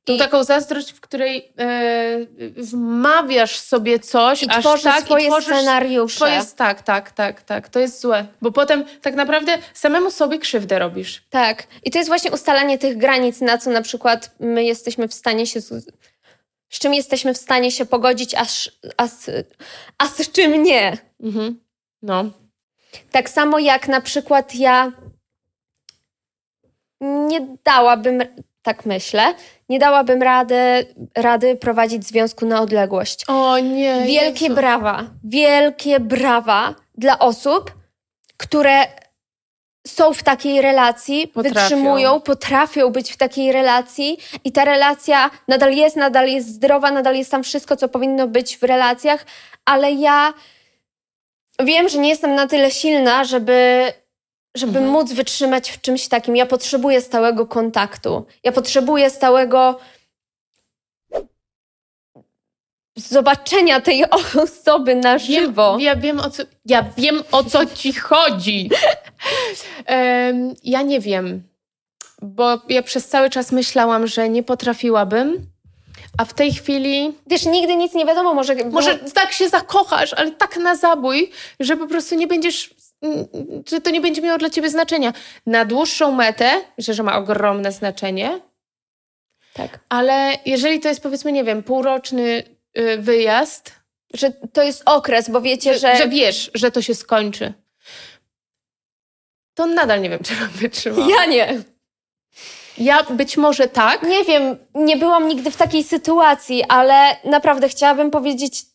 Tą I- taką zazdrość, w której e, wmawiasz sobie coś, I aż tworzysz tak, swoje i tworzysz scenariusze. Tak, tak, tak, tak. To jest złe. Bo potem tak naprawdę samemu sobie krzywdę robisz. Tak. I to jest właśnie ustalanie tych granic, na co na przykład my jesteśmy w stanie się. Z, czym jesteśmy w stanie się pogodzić, a, z- a, a z czym nie. Mhm. No. Tak samo jak na przykład ja nie dałabym, tak myślę, nie dałabym rady, rady prowadzić związku na odległość. O nie. Wielkie Jezu. brawa, wielkie brawa dla osób, które są w takiej relacji, Potrafią. wytrzymują, potrafią być w takiej relacji i ta relacja nadal jest, nadal jest zdrowa, nadal jest tam wszystko, co powinno być w relacjach, ale ja wiem, że nie jestem na tyle silna, żeby, żeby Mhm. móc wytrzymać w czymś takim. Ja potrzebuję stałego kontaktu. Ja potrzebuję stałego zobaczenia tej [LAUGHS] osoby na żywo. Wiem, ja, wiem o co, ja wiem, o co ci chodzi. [LAUGHS] Em, ja nie wiem, bo ja przez cały czas myślałam, że nie potrafiłabym, a w tej chwili Wiesz, nigdy nic nie wiadomo, może... może tak się zakochasz, ale tak na zabój, że po prostu nie będziesz, że to nie będzie miało dla ciebie znaczenia. Na dłuższą metę, że, że ma ogromne znaczenie, Tak. ale jeżeli to jest powiedzmy, nie wiem, półroczny wyjazd, Że to jest okres, bo wiecie, że, że... że wiesz, że to się skończy. to nadal nie wiem, [LAUGHS] czy bym wytrzymała. Ja nie. Ja być może tak. Nie wiem, nie byłam nigdy w takiej sytuacji, ale naprawdę chciałabym powiedzieć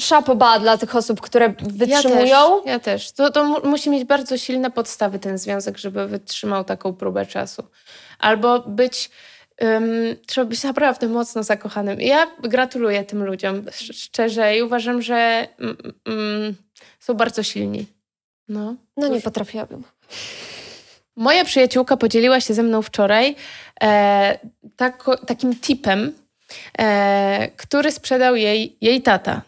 szapoba dla tych osób, które wytrzymują. Ja też. Ja też. To, to mu musi mieć bardzo silne podstawy ten związek, żeby wytrzymał taką próbę czasu. Albo być... Um, trzeba być naprawdę mocno zakochanym. Ja gratuluję tym ludziom, szczerze, i uważam, że mm, mm, są bardzo silni. No, no nie potrafiłabym. Moja przyjaciółka podzieliła się ze mną wczoraj e, tako, takim tipem, e, który sprzedał jej jej tata.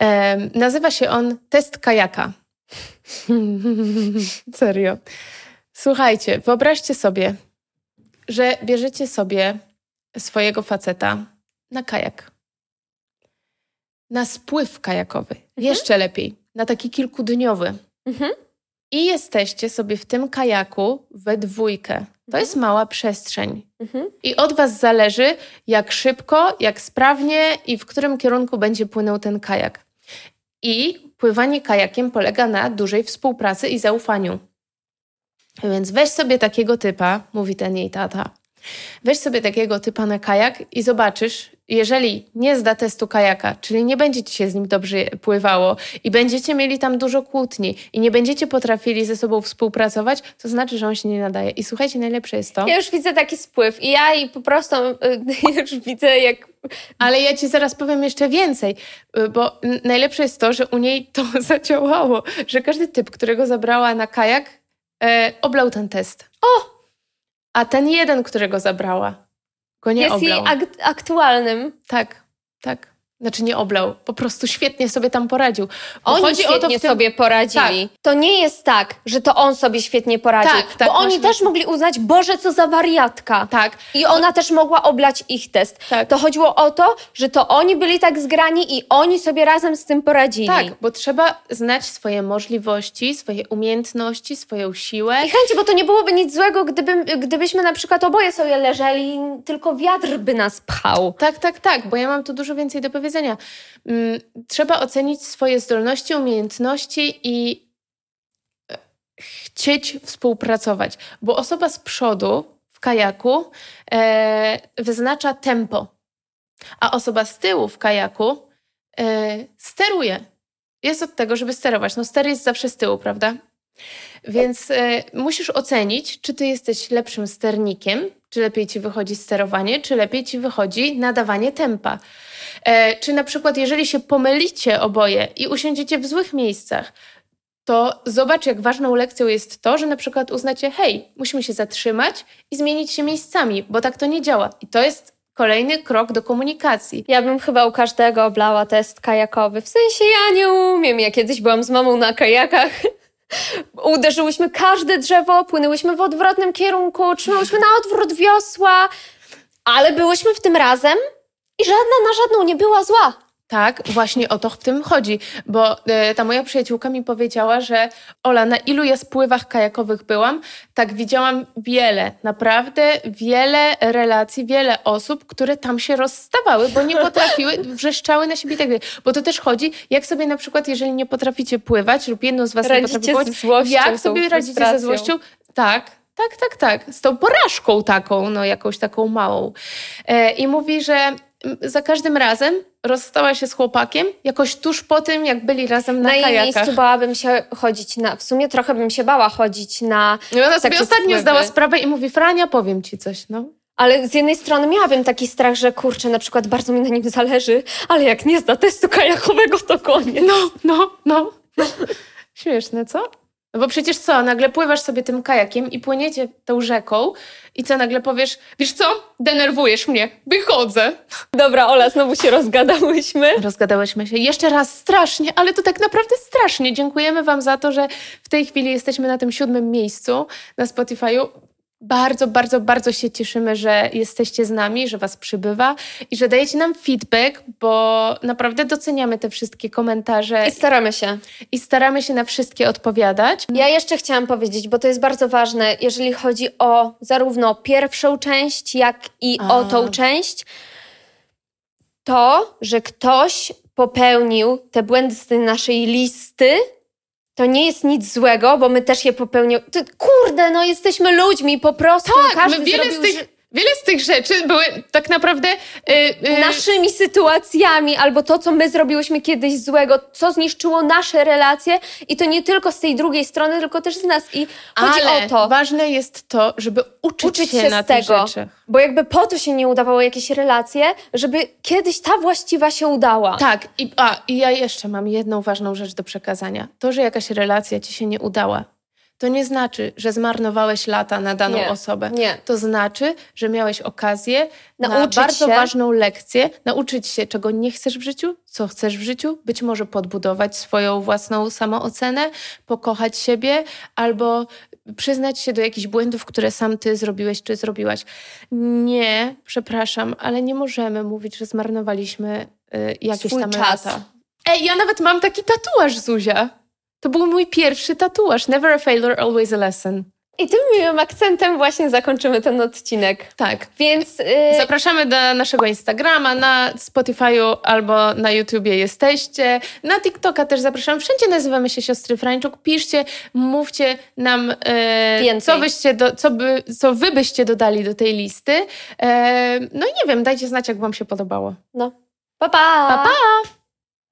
E, nazywa się on test kajaka. [LAUGHS] Serio. Słuchajcie, wyobraźcie sobie, że bierzecie sobie swojego faceta na kajak. Na spływ kajakowy. Mhm. Jeszcze lepiej. Na taki kilkudniowy. Mhm i jesteście sobie w tym kajaku we dwójkę. To mhm. jest mała przestrzeń. Mhm. I od Was zależy, jak szybko, jak sprawnie i w którym kierunku będzie płynął ten kajak. I pływanie kajakiem polega na dużej współpracy i zaufaniu. Więc weź sobie takiego typa, mówi ten jej tata. Weź sobie takiego typa na kajak i zobaczysz, jeżeli nie zda testu kajaka, czyli nie będzie ci się z nim dobrze pływało i będziecie mieli tam dużo kłótni i nie będziecie potrafili ze sobą współpracować, to znaczy, że on się nie nadaje. I słuchajcie, najlepsze jest to. Ja już widzę taki spływ i ja i po prostu y, [LAUGHS] już widzę, jak. Ale ja ci zaraz powiem jeszcze więcej, y, bo najlepsze jest to, że u niej to [LAUGHS] zadziałało, że każdy typ, którego zabrała na kajak, e, oblał ten test. O! A ten jeden, którego zabrała, go nie jest oblał. Jest jej aktualnym. Tak, tak. Znaczy nie oblał, po prostu świetnie sobie tam poradził. Bo oni chodzi świetnie o to tym... sobie poradzili. Tak. To nie jest tak, że to on sobie świetnie poradził. Tak, tak, bo oni też mogli uznać, Boże, co za wariatka. Tak. I ona też mogła oblać ich test. Tak. To chodziło o to, że to oni byli tak zgrani i oni sobie razem z tym poradzili. Tak, bo trzeba znać swoje możliwości, swoje umiejętności, swoją siłę. I chęci, bo to nie byłoby nic złego, gdyby, gdybyśmy na przykład oboje sobie leżeli, tylko wiatr by nas pchał. Tak, tak, tak, bo ja mam tu dużo więcej do powiedzenia powiedzenia. Mm, trzeba ocenić swoje zdolności, umiejętności i e, chcieć współpracować, bo osoba z przodu w kajaku e, wyznacza tempo, a osoba z tyłu w kajaku e, steruje. Jest od tego, żeby sterować. No ster jest zawsze z tyłu, prawda? Więc musisz ocenić, czy ty jesteś lepszym sternikiem, czy lepiej ci wychodzi sterowanie, czy lepiej ci wychodzi nadawanie tempa. E, czy na przykład, jeżeli się pomylicie oboje i usiądziecie w złych miejscach, to zobacz, jak ważną lekcją jest to, że na przykład uznacie, hej, musimy się zatrzymać i zmienić się miejscami, bo tak to nie działa. I to jest kolejny krok do komunikacji. Ja bym chyba u każdego oblała test kajakowy. W sensie ja nie umiem. Ja kiedyś byłam z mamą na kajakach. Uderzyłyśmy każde drzewo, płynęłyśmy w odwrotnym kierunku, trzymałyśmy na odwrót wiosła, ale byłyśmy w tym razem i żadna na żadną nie była zła. Tak, właśnie o to w tym chodzi, bo y, ta moja przyjaciółka mi powiedziała, że Ola, na ilu ja spływach kajakowych byłam, tak widziałam wiele, naprawdę wiele relacji, wiele osób, które tam się rozstawały, bo nie potrafiły, [LAUGHS] wrzeszczały na siebie i tak dalej. Bo to też chodzi, jak sobie na przykład, jeżeli nie potraficie pływać lub jedno z was radzicie nie potrafi pływać, złością, jak sobie radzicie ze złością? Tak, tak, tak, tak. Z tą porażką taką, no jakąś taką małą. E, I mówi, że za każdym razem rozstała się z chłopakiem jakoś tuż po tym, jak byli razem na, na kajakach. Na jej miejscu bałabym się chodzić na... W sumie trochę bym się bała chodzić na No ona sobie ostatnio spływy. zdała sprawę i mówi, Frania, powiem ci coś, no. Ale z jednej strony miałabym taki strach, że kurczę, na przykład bardzo mi na nim zależy, ale jak nie zda testu kajakowego, to koniec. No, no, no. no. [LAUGHS] Śmieszne, co? No bo przecież co, nagle pływasz sobie tym kajakiem i płyniecie tą rzeką i co, nagle powiesz, wiesz co, denerwujesz mnie, wychodzę. Dobra, Ola, znowu się rozgadałyśmy. Rozgadałyśmy się. Jeszcze raz strasznie, ale to tak naprawdę strasznie. Dziękujemy Wam za to, że w tej chwili jesteśmy na tym siódmym miejscu na Spotify'u. Bardzo, bardzo, bardzo się cieszymy, że jesteście z nami, że Was przybywa i że dajecie nam feedback, bo naprawdę doceniamy te wszystkie komentarze. I staramy się. I staramy się na wszystkie odpowiadać. Ja jeszcze chciałam powiedzieć, bo to jest bardzo ważne, jeżeli chodzi o zarówno pierwszą część, jak i A. o tą część, to, że ktoś popełnił te błędy z tej naszej listy to nie jest nic złego, bo my też je popełniamy. Kurde, no jesteśmy ludźmi po prostu. Tak, Każdy my wiele zrobił z, tych, wiele z tych rzeczy były tak naprawdę... Yy, yy, naszymi sytuacjami, albo to, co my zrobiłyśmy kiedyś złego, co zniszczyło nasze relacje i to nie tylko z tej drugiej strony, tylko też z nas. I chodzi ale o to, ważne jest to, żeby uczyć, Uczyć się, się na z tego. rzeczach. bo jakby po to się nie udawało jakieś relacje, żeby kiedyś ta właściwa się udała. Tak, i, a, i ja jeszcze mam jedną ważną rzecz do przekazania. To, że jakaś relacja ci się nie udała, to nie znaczy, że zmarnowałeś lata na daną Nie. osobę. Nie. To znaczy, że miałeś okazję Nauczyć na bardzo się. ważną lekcję, nauczyć się, czego nie chcesz w życiu, co chcesz w życiu, być może podbudować swoją własną samoocenę, pokochać siebie albo przyznać się do jakichś błędów, które sam ty zrobiłeś czy zrobiłaś. Nie, przepraszam, ale nie możemy mówić, że zmarnowaliśmy y, jakieś Swój tam czas. lata. Ej, ja nawet mam taki tatuaż, Zuzia. To był mój pierwszy tatuaż. Never a failure, always a lesson. I tym miłym akcentem właśnie zakończymy ten odcinek. Tak. Więc yy, Zapraszamy do naszego Instagrama, na Spotify'u albo na YouTubie jesteście. Na TikToka też zapraszam. Wszędzie nazywamy się Siostry Frańczuk. Piszcie, mówcie nam, Więcej. co, byście do, co, by, co wy byście dodali do tej listy. E, no i nie wiem, dajcie znać, jak wam się podobało. no, pa pa! Pa, pa!